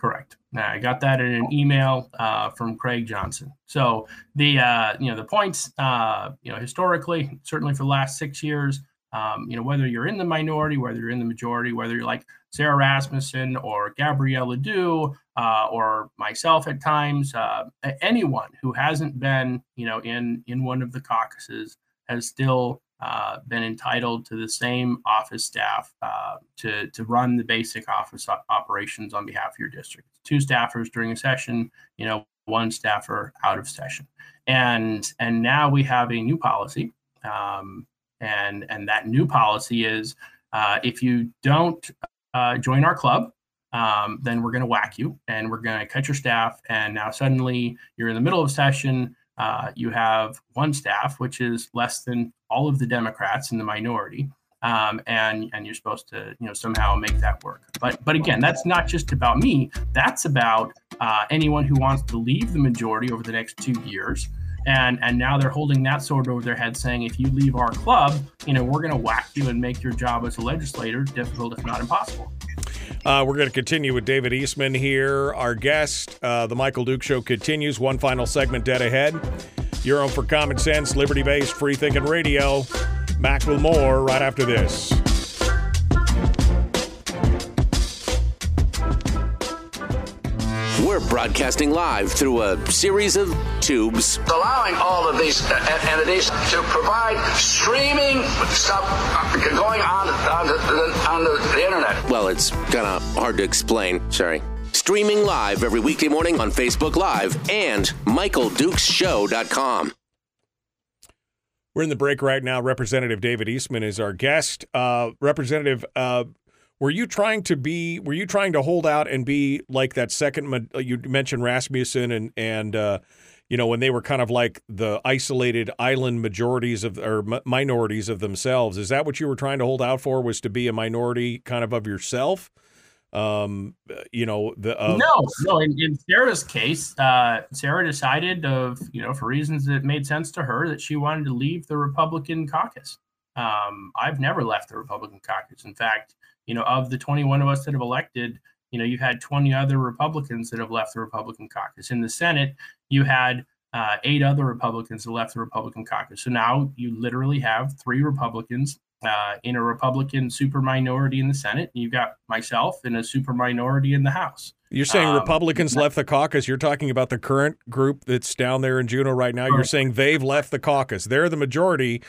Correct. Now, I got that in an email uh, from Craig Johnson. So the uh, you know the points uh, you know historically, certainly for the last six years, um, you know, whether you're in the minority, whether you're in the majority, whether you're like Sara Rasmussen or Gabrielle LeDoux uh, or myself at times, uh, anyone who hasn't been, you know, in in one of the caucuses has still uh, been entitled to the same office staff uh, to to run the basic office operations on behalf of your district. Two staffers during a session, you know, one staffer out of session, and and now we have a new policy. Um, and and that new policy is uh, if you don't uh, join our club, um, then we're going to whack you and we're going to cut your staff. And now suddenly you're in the middle of session. Uh, you have one staff, which is less than all of the Democrats in the minority. Um, and and you're supposed to you know somehow make that work. But but again, that's not just about me. That's about uh, anyone who wants to leave the majority over the next two years and and now they're holding that sword over their head saying if you leave our club you know we're going to whack you and make your job as a legislator difficult if not impossible uh, we're going to continue with David Eastman here, our guest. Uh, the Michael Dukes Show continues. One final segment dead ahead. You're on for common sense, liberty based, free thinking radio. Back with more right after this. We're broadcasting live through a series of tubes. Allowing all of these uh, entities to provide streaming stuff uh, going on on the, on the internet. Well, it's kind of hard to explain. Sorry. Streaming live every weekday morning on Facebook Live and MichaelDukesShow.com. We're in the break right now. Representative David Eastman is our guest. Uh, Representative, uh, were you trying to be? Were you trying to hold out and be like that second? You mentioned Rasmussen and and uh, you know when they were kind of like the isolated island majorities of or minorities of themselves. Is that what you were trying to hold out for? Was to be a minority kind of of yourself? Um, you know the uh, no, no. In, in Sara's case, uh, Sarah decided of you know for reasons that made sense to her that she wanted to leave the Republican caucus. Um, I've never left the Republican caucus. In fact, you know, of the 21 of us that have elected, you know, you had 20 other Republicans that have left the Republican caucus. In the Senate, you had uh, eight other Republicans that left the Republican caucus. So now you literally have three Republicans uh, in a Republican super minority in the Senate. You've got myself in a super minority in the House. You're saying um, Republicans left the caucus. You're talking about the current group that's down there in Juneau right now. You're saying they've left the caucus. They're the majority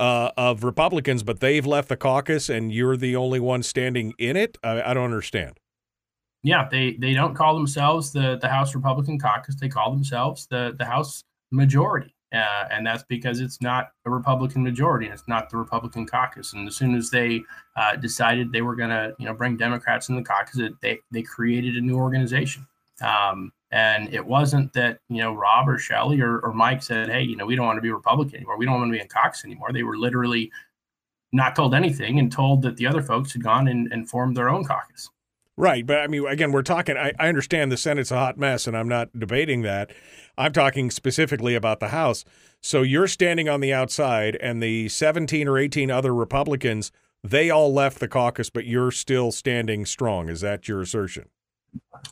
uh, of Republicans, but they've left the caucus, and you're the only one standing in it. I, I don't understand. Yeah, they they don't call themselves the the House Republican Caucus. They call themselves the the House Majority, uh, and that's because it's not a Republican majority, and it's not the Republican Caucus. And as soon as they uh, decided they were going to, you know, bring Democrats in the caucus, they they created a new organization. Um, and it wasn't that, you know, Rob or Shelly or, or Mike said, hey, you know, we don't want to be Republican anymore. We don't want to be in Cox anymore. They were literally not told anything and told that the other folks had gone and, and formed their own caucus. Right. But I mean, again, we're talking, I, I understand the Senate's a hot mess, and I'm not debating that. I'm talking specifically about the House. So you're standing on the outside, and the 17 or 18 other Republicans, they all left the caucus, but you're still standing strong. Is that your assertion?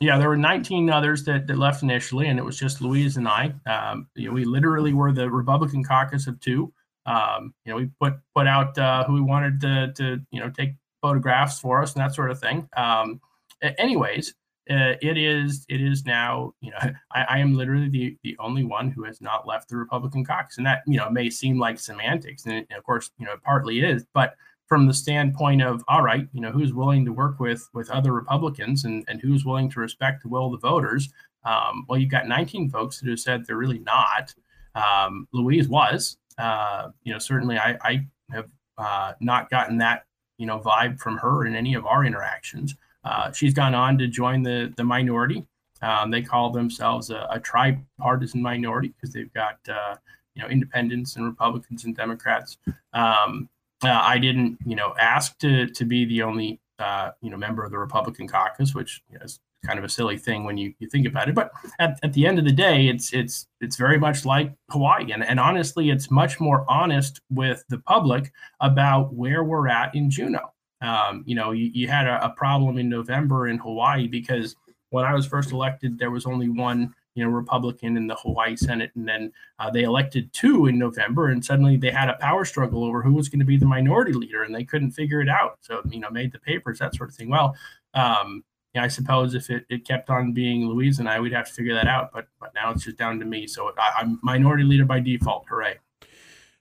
Yeah, there were 19 others that, that left initially, and it was just Louise and I. Um, you know, we literally were the Republican caucus of two. Um, you know, we put put out uh, who we wanted to, to you know take photographs for us and that sort of thing. Um, anyways, uh, it is it is now you know I, I, am literally the the only one who has not left the Republican caucus, and that you know may seem like semantics, and, it, and of course you know it partly is, but from the standpoint of all right you know who's willing to work with with other republicans and and who's willing to respect the will of the voters? Um, well you've got 19 folks that have said they're really not. Um, louise was. Uh, you know certainly i i have uh, not gotten that you know vibe from her in any of our interactions. Uh, she's gone on to join the the minority. Um, they call themselves a, a tripartisan minority because they've got uh, you know independents and republicans and democrats. Um, uh, I didn't, you know, ask to to be the only, uh, you know, member of the Republican caucus, which is kind of a silly thing when you, you think about it. But at, at the end of the day, it's it's it's very much like Hawaii, and and honestly, it's much more honest with the public about where we're at in Juneau. Um, you know, you, you had a, a problem in November in Hawaii because when I was first elected, there was only one you know, Republican in the Hawaii Senate, and then uh, they elected two in November, and suddenly they had a power struggle over who was going to be the minority leader, and they couldn't figure it out. So you know, made the papers that sort of thing. Well, um, I suppose if it, it kept on being Louise and I, we'd have to figure that out. But but now it's just down to me. So I, I'm minority leader by default. Hooray!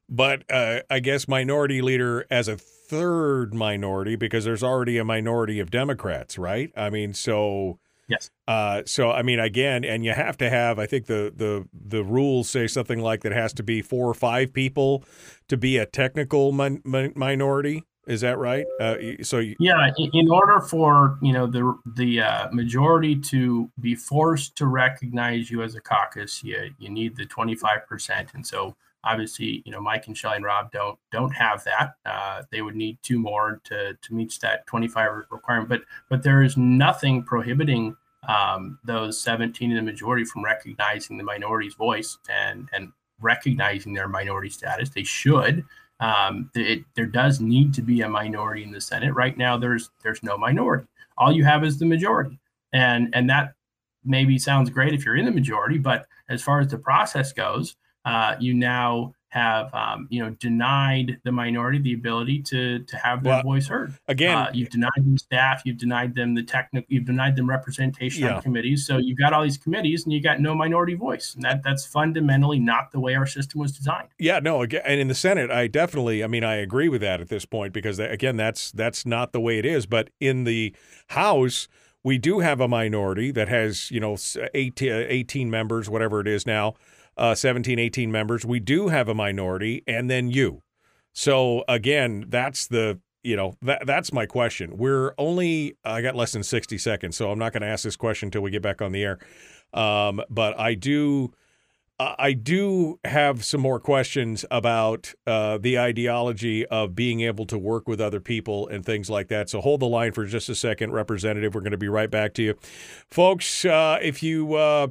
But uh, I guess minority leader as a third minority because there's already a minority of Democrats, right? I mean, so yes. Uh, so I mean, again, and you have to have. I think the the the rules say something like that has to be four or five people to be a technical min- minority. Is that right? Uh, so you- yeah, in order for you know the the uh, majority to be forced to recognize you as a caucus, you you need the twenty five percent, and so obviously you know Mike and Shelly and Rob don't don't have that. Uh, they would need two more to to meet that twenty five requirement, but but there is nothing prohibiting um, those seventeen in the majority from recognizing the minority's voice and and recognizing their minority status. They should um, it, there does need to be a minority in the Senate. Right now, there's there's no minority. All you have is the majority, and and that maybe sounds great if you're in the majority, but as far as the process goes, uh, you now have um, you know denied the minority the ability to to have their well, voice heard. Again, uh, you've denied them staff, you've denied them the technical, you've denied them representation yeah. on committees. So you've got all these committees, and you got no minority voice, and that that's fundamentally not the way our system was designed. Yeah, no, again, and in the Senate, I definitely, I mean, I agree with that at this point because again, that's that's not the way it is. But in the House. We do have a minority that has, you know, 18, 18 members, whatever it is now, uh, 17, 18 members. We do have a minority, and then you. So again, that's the you know that that's my question. We're only I got less than 60 seconds, so I'm not going to ask this question until we get back on the air. Um, but I do. I do have some more questions about uh, the ideology of being able to work with other people and things like that. So hold the line for just a second, Representative. We're going to be right back to you. Folks, uh, if you uh,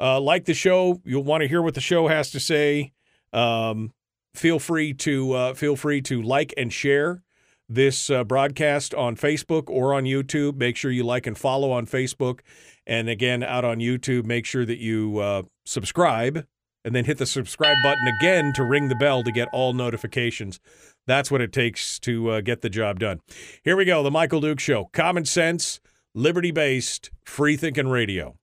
uh, like the show, you'll want to hear what the show has to say. Um, feel free to uh, feel free to like and share this uh, broadcast on Facebook or on YouTube. Make sure you like and follow on Facebook, and again out on YouTube. Make sure that you uh, subscribe and then hit the subscribe button again to ring the bell to get all notifications. That's what it takes to uh, get the job done. Here we go. The Michael Dukes Show. Common sense, liberty based, free thinking radio.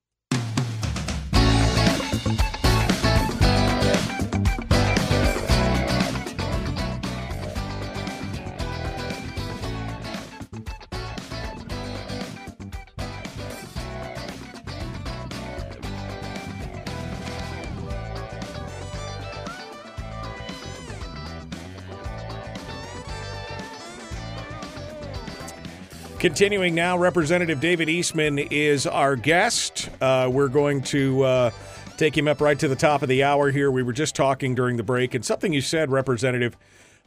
Continuing now, Representative David Eastman is our guest. Uh, we're going to uh, take him up right to the top of the hour here. We were just talking during the break, and something you said, Representative,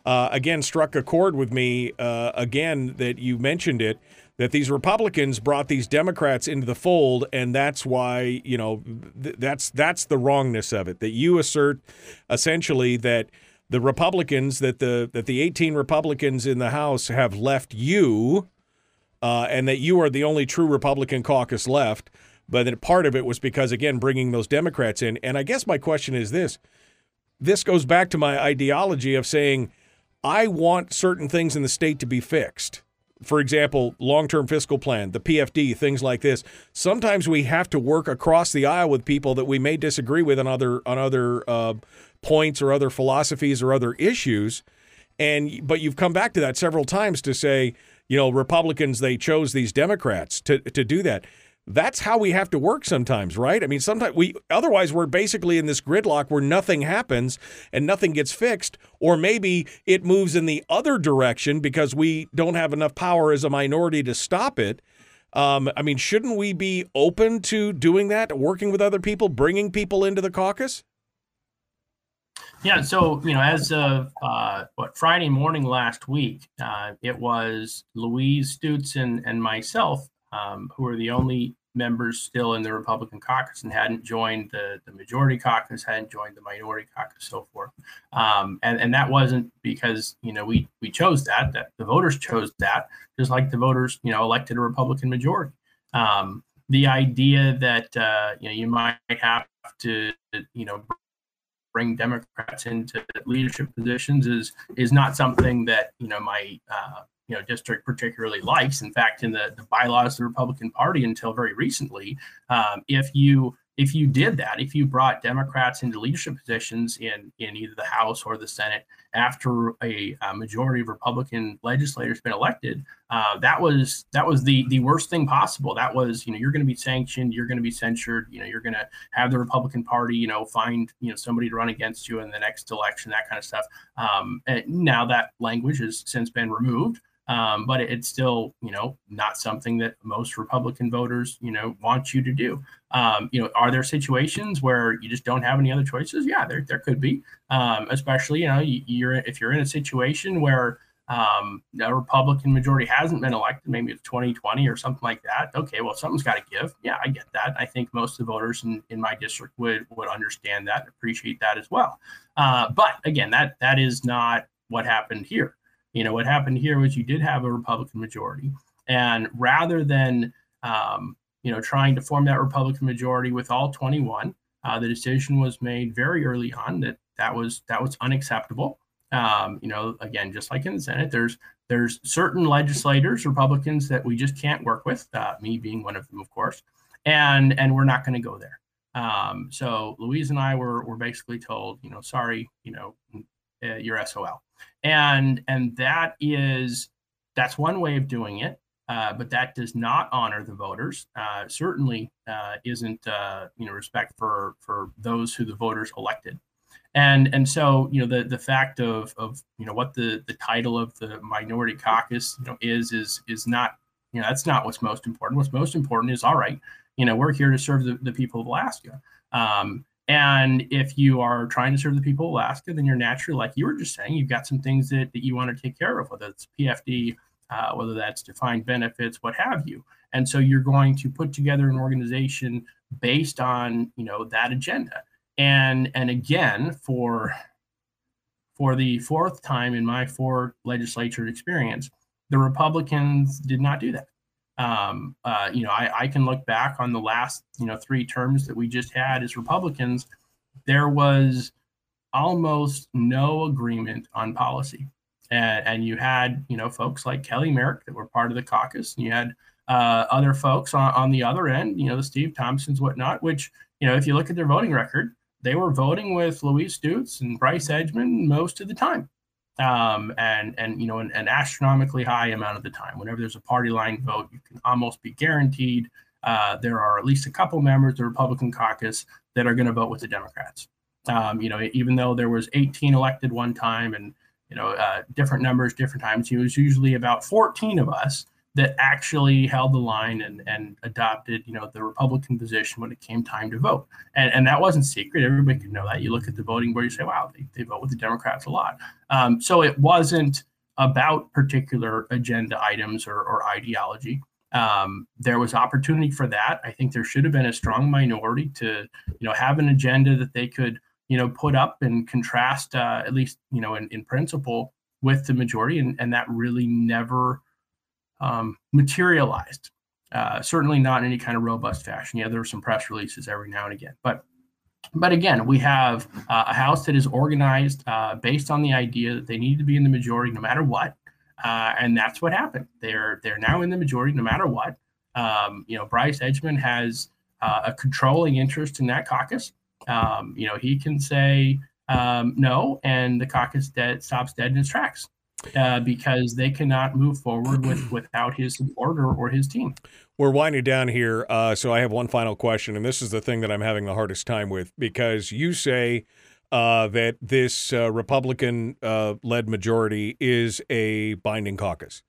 uh, again struck a chord with me. Uh, again, that you mentioned it that these Republicans brought these Democrats into the fold, and that's why you know th- that's that's the wrongness of it. That you assert essentially that the Republicans that the that the 18 Republicans in the House have left you uh, and that you are the only true Republican caucus left. But part of it was because, again, bringing those Democrats in. And I guess my question is this this goes back to my ideology of saying, I want certain things in the state to be fixed. For example, long term fiscal plan, the PFD, things like this. Sometimes we have to work across the aisle with people that we may disagree with on other on other uh, points or other philosophies or other issues. And but you've come back to that several times to say, you know, Republicans, they chose these Democrats to, to do that. That's how we have to work sometimes, right? I mean, sometimes we, otherwise, we're basically in this gridlock where nothing happens and nothing gets fixed. Or maybe it moves in the other direction because we don't have enough power as a minority to stop it. Um, I mean, shouldn't we be open to doing that, working with other people, bringing people into the caucus? Yeah, so you know, as of uh, what Friday morning last week, uh, it was Louise Stutes and, and myself um, who were the only members still in the Republican caucus and hadn't joined the, the majority caucus, hadn't joined the minority caucus, so forth. Um, and and that wasn't because you know we we chose that; that the voters chose that, just like the voters you know elected a Republican majority. Um, the idea that uh, you know you might have to you know bring Democrats into leadership positions is is not something that you know my uh, you know district particularly likes. In fact, in the, the bylaws of the Republican Party until very recently, um, if you if you did that, if you brought Democrats into leadership positions in in either the House or the Senate after a, a majority of Republican legislators been elected, uh, that was that was the the worst thing possible. That was you know you're going to be sanctioned, you're going to be censured, you know you're going to have the Republican Party you know find you know somebody to run against you in the next election, that kind of stuff. Um, now that language has since been removed. Um, but it's still, you know, not something that most Republican voters, you know, want you to do. Um, you know, are there situations where you just don't have any other choices? Yeah, there, there could be. Um, especially, you know, you're if you're in a situation where um, a Republican majority hasn't been elected, maybe it's 2020 or something like that. Okay, well, something's got to give. Yeah, I get that. I think most of the voters in, in my district would would understand that, appreciate that as well. Uh, but again, that that is not what happened here. You know, what happened here was you did have a Republican majority, and rather than um, you know trying to form that Republican majority with all 21, uh, the decision was made very early on that that was that was unacceptable. Um, you know, again, just like in the Senate, there's there's certain legislators, Republicans, that we just can't work with. Uh, me being one of them, of course, and and we're not going to go there. Um, so Louise and I were were basically told, you know, sorry, you know, uh, you're SOL and and that is that's one way of doing it uh, but that does not honor the voters. Uh, certainly uh, isn't uh, you know respect for for those who the voters elected. And and so you know the the fact of of you know what the the title of the minority caucus you know is is is not you know that's not what's most important. What's most important is all right you know we're here to serve the, the people of alaska. Um, and if you are trying to serve the people of Alaska, then you're naturally, like you were just saying, you've got some things that, that you want to take care of, whether it's PFD, uh, whether that's defined benefits, what have you. And so you're going to put together an organization based on, you know, that agenda. And and again, for for the fourth time in my four legislature experience, the Republicans did not do that. Um, uh, you know, I, I, can look back on the last, you know, three terms that we just had as Republicans. There was almost no agreement on policy, and, and you had, you know, folks like Kelly Merrick that were part of the caucus, and you had uh, other folks on, on the other end, you know, the Steve Thompsons, whatnot. Which, you know, if you look at their voting record, they were voting with Louise Stutes and Bryce Edgmon most of the time um, and and you know an, an, astronomically high amount of the time. Whenever there's a party line vote, you can almost be guaranteed uh, there are at least a couple members of the Republican caucus that are going to vote with the Democrats. Um, you know, even though there was 18 elected one time and you know uh, different numbers different times, it was usually about 14 of us that actually held the line and, and adopted, you know, the Republican position when it came time to vote. And, and that wasn't secret. Everybody could know that. You look at the voting board, you say, wow, they, they vote with the Democrats a lot. Um, so it wasn't about particular agenda items or, or ideology. Um, there was opportunity for that. I think there should have been a strong minority to, you know, have an agenda that they could, you know, put up and contrast, uh, at least, you know, in, in principle with the majority. And, and that really never um, materialized. Uh, certainly not in any kind of robust fashion. Yeah, there were some press releases every now and again, but but again, we have uh, a house that is organized uh, based on the idea that they need to be in the majority no matter what, uh, and that's what happened. They're they're now in the majority no matter what. Um, you know, Bryce Edgmon has uh, a controlling interest in that caucus. Um, you know, he can say um, no, and the caucus dead, stops dead in its tracks uh, because they cannot move forward with without his support or, or his team. We're winding down here, uh, so I have one final question, and this is the thing that I'm having the hardest time with because you say uh, that this uh, Republican-led uh, majority is a binding caucus,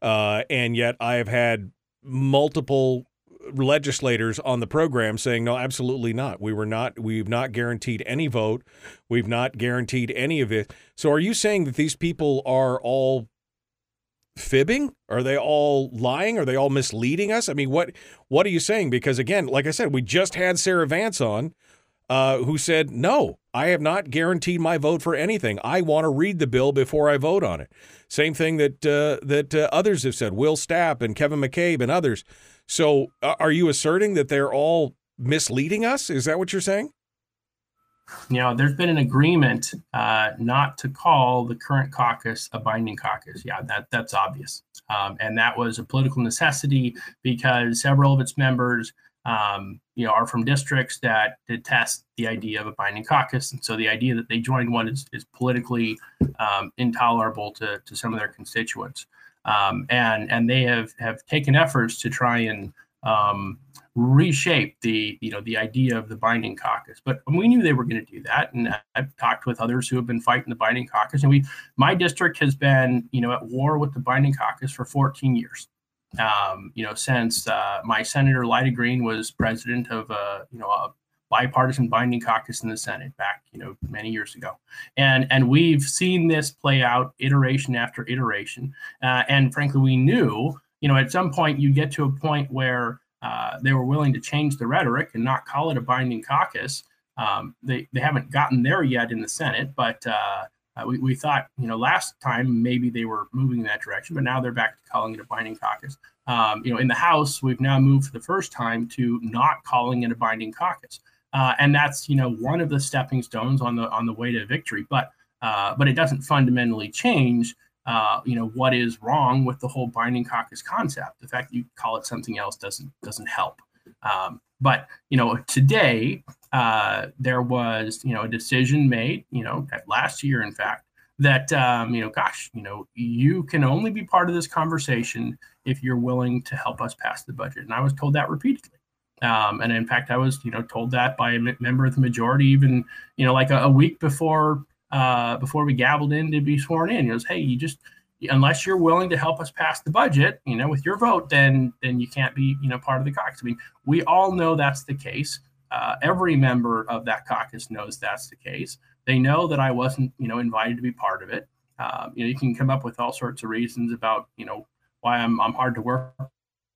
uh, and yet I have had multiple legislators on the program saying no absolutely not. We were not we've not guaranteed any vote. We've not guaranteed any of it. So are you saying that these people are all fibbing? Are they all lying? Are they all misleading us? I mean what what are you saying? Because again like i said we just had sarah vance on uh, who said no I have not guaranteed my vote for anything. I want to read the bill before I vote on it. Same thing that uh, that uh, others have said, Will Stapp and Kevin McCabe and others. So, uh, are you asserting that they're all misleading us? Is that what you're saying? You know, there's been an agreement uh, not to call the current caucus a binding caucus. Yeah, that that's obvious, um, and that was a political necessity because several of its members um, you know, are from districts that detest the idea of a binding caucus, and so the idea that they joined one is, is politically um, intolerable to, to some of their constituents, um, and and they have have taken efforts to try and um, reshape the you know the idea of the binding caucus. But we knew they were going to do that, and I've talked with others who have been fighting the binding caucus, and we my district has been you know at war with the binding caucus for 14 years um, you know, since uh, my senator Lyda Green was president of a, you know, a bipartisan binding caucus in the Senate back, you know, many years ago, and and we've seen this play out iteration after iteration, uh, and frankly, we knew, you know, at some point you get to a point where uh, they were willing to change the rhetoric and not call it a binding caucus. Um, they they haven't gotten there yet in the Senate, but uh, uh, we, we thought, you know, last time maybe they were moving in that direction, but now they're back to calling it a binding caucus. Um, you know, in the House, we've now moved for the first time to not calling it a binding caucus, uh, and that's you know one of the stepping stones on the on the way to victory. But uh, but it doesn't fundamentally change. Uh, you know what is wrong with the whole binding caucus concept. The fact that you call it something else doesn't doesn't help. Um, but you know today uh, there was, you know, a decision made, you know, last year, in fact, that, um, you know, gosh, you know, you can only be part of this conversation if you're willing to help us pass the budget. And I was told that repeatedly. Um, and in fact, I was, you know, told that by a member of the majority, even, you know, like a, a week before, uh, before we gabbled in to be sworn in. He goes, hey, you just, unless you're willing to help us pass the budget, you know, with your vote, then then you can't be, you know, part of the caucus. I mean, we all know that's the case. Uh, every member of that caucus knows that's the case. They know that I wasn't, you know, invited to be part of it. Um, you know, you can come up with all sorts of reasons about, you know, why I'm, I'm hard to work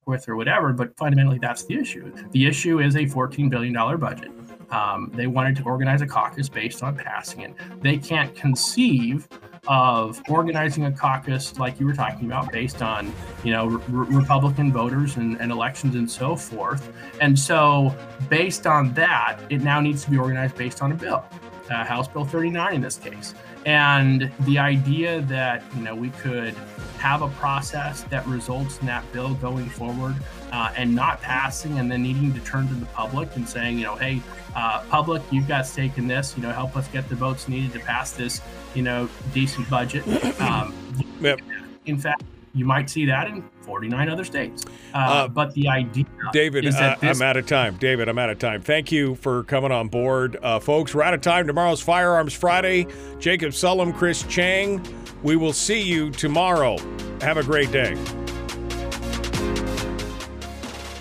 with or whatever, but fundamentally that's the issue. The issue is a $14 billion budget. Um, they wanted to organize a caucus based on passing it. They can't conceive of organizing a caucus like you were talking about based on you know re- republican voters and, and, elections and so forth and so based on that it now needs to be organized based on a bill uh, house bill 39 in this case and the idea that you know we could have a process that results in that bill going forward uh, and not passing and then needing to turn to the public and saying you know hey uh, public you've got stake in this you know help us get the votes needed to pass this you know decent budget um, yep. in fact you might see that in 49 other states. Uh, uh, but the idea, David, uh, this- I'm out of time. David, I'm out of time. Thank you for coming on board, uh, folks. We're out of time. Tomorrow's Firearms Friday. Jacob Sullum, Chris Cheng. We will see you tomorrow. Have a great day.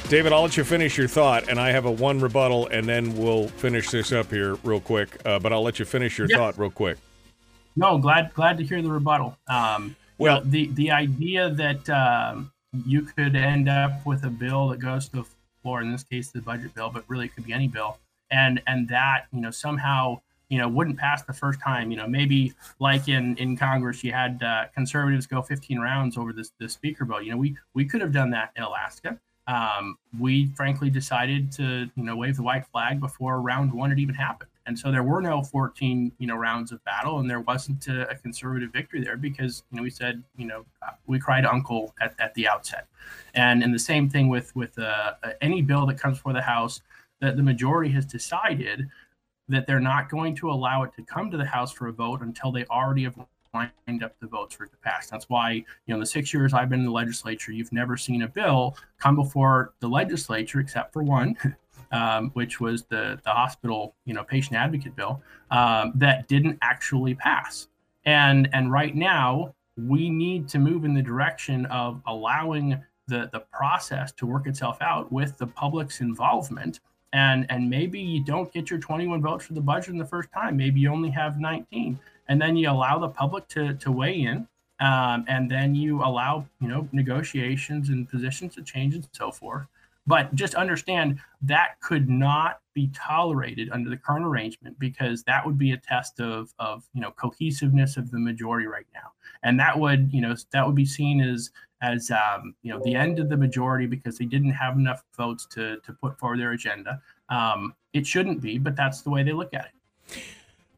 David, I'll let you finish your thought, and I have a one rebuttal, and then we'll finish this up here real quick. Uh, but I'll let you finish your thought real quick. No, glad glad to hear the rebuttal. Um, well, the the idea that um, you could end up with a bill that goes to the floor, in this case, the budget bill, but really it could be any bill, and and that you know somehow you know wouldn't pass the first time. You know, maybe like in in Congress, you had uh, conservatives go 15 rounds over this the speaker bill. You know, we we could have done that in Alaska. Um, we frankly decided to you know wave the white flag before round one had even happened. And so there were no 14, you know, rounds of battle, and there wasn't a, a conservative victory there because, you know, we said, you know, we cried uncle at, at the outset. And and the same thing with with uh, any bill that comes before the House, that the majority has decided that they're not going to allow it to come to the House for a vote until they already have lined up the votes for it to pass. That's why, you know, in the six years I've been in the legislature, you've never seen a bill come before the legislature except for one, um, which was the the hospital you know patient advocate bill um, that didn't actually pass. And and right now we need to move in the direction of allowing the the process to work itself out with the public's involvement. And and maybe you don't get your 21 votes for the budget in the first time. Maybe you only have 19, and then you allow the public to to weigh in. Um, and then you allow you know negotiations and positions to change and so forth But just understand that could not be tolerated under the current arrangement because that would be a test of, of you know cohesiveness of the majority right now, and that would you know that would be seen as as um, you know the end of the majority because they didn't have enough votes to to put forward their agenda. Um, it shouldn't be, but that's the way they look at it.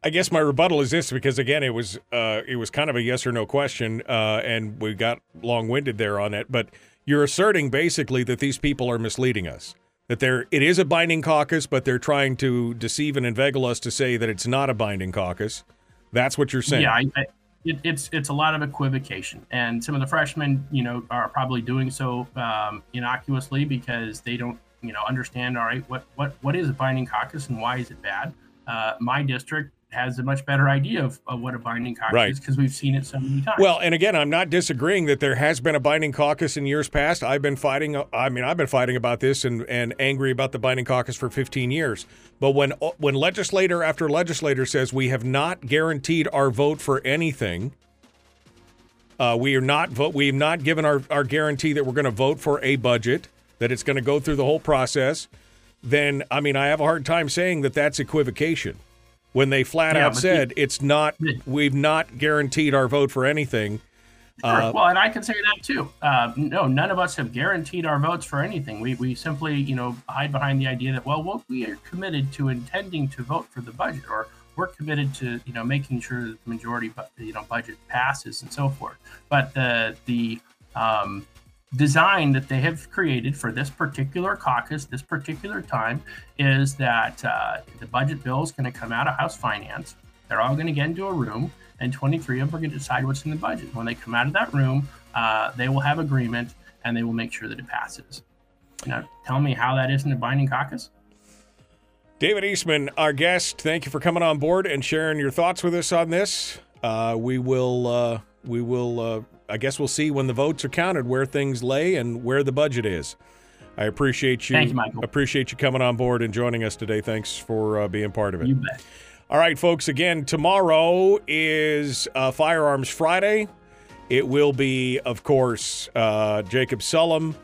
I guess my rebuttal is this because again, it was uh, it was kind of a yes or no question, uh, and we got long winded there on it. But you're asserting basically that these people are misleading us. That there it is a binding caucus, but they're trying to deceive and inveigle us to say that it's not a binding caucus. That's what you're saying. Yeah, I, I, it, it's it's a lot of equivocation, and some of the freshmen, you know, are probably doing so um, innocuously because they don't, you know, understand. All right, what what what is a binding caucus and why is it bad? Uh, my district has a much better idea of, of what a binding caucus Right. is because we've seen it so many times. Well, and again, I'm not disagreeing that there has been a binding caucus in years past. I've been fighting. I mean, I've been fighting about this and, and angry about the binding caucus for 15 years. But when when legislator after legislator says we have not guaranteed our vote for anything, uh, we are not vote. We have not given our, our guarantee that we're going to vote for a budget, that it's going to go through the whole process. Then, I mean, I have a hard time saying that that's equivocation when they flat Yeah, out said the- it's not. We've not guaranteed our vote for anything. Sure. Uh, well, and I can say that too. Uh, no, none of us have guaranteed our votes for anything. We, we simply, you know, hide behind the idea that well, well, we are committed to intending to vote for the budget, or we're committed to, you know, making sure that the majority, you know, budget passes and so forth. But the the um, design that they have created for this particular caucus, this particular time, is that uh, the budget bill is going to come out of House Finance. They're all going to get into a room, and 23 of them are going to decide what's in the budget. When they come out of that room, uh, they will have agreement, and they will make sure that it passes. Now, tell me how that isn't a binding caucus. David Eastman, our guest, thank you for coming on board and sharing your thoughts with us on this. Uh, we will, uh, we will, uh, I guess we'll see when the votes are counted where things lay and where the budget is. I appreciate you. Thank you, Michael. Appreciate you coming on board and joining us today. Thanks for uh, being part of it. You bet. All right, folks. Again, tomorrow is uh, Firearms Friday. It will be, of course, uh, Jacob Sullum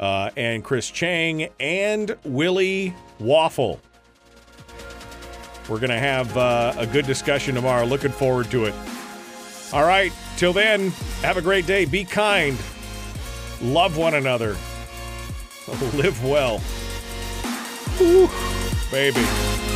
uh, and Chris Cheng and Willie Waffle. We're going to have uh, a good discussion tomorrow. Looking forward to it. All right. Till then, have a great day. Be kind. Love one another. Live well. Whew, baby.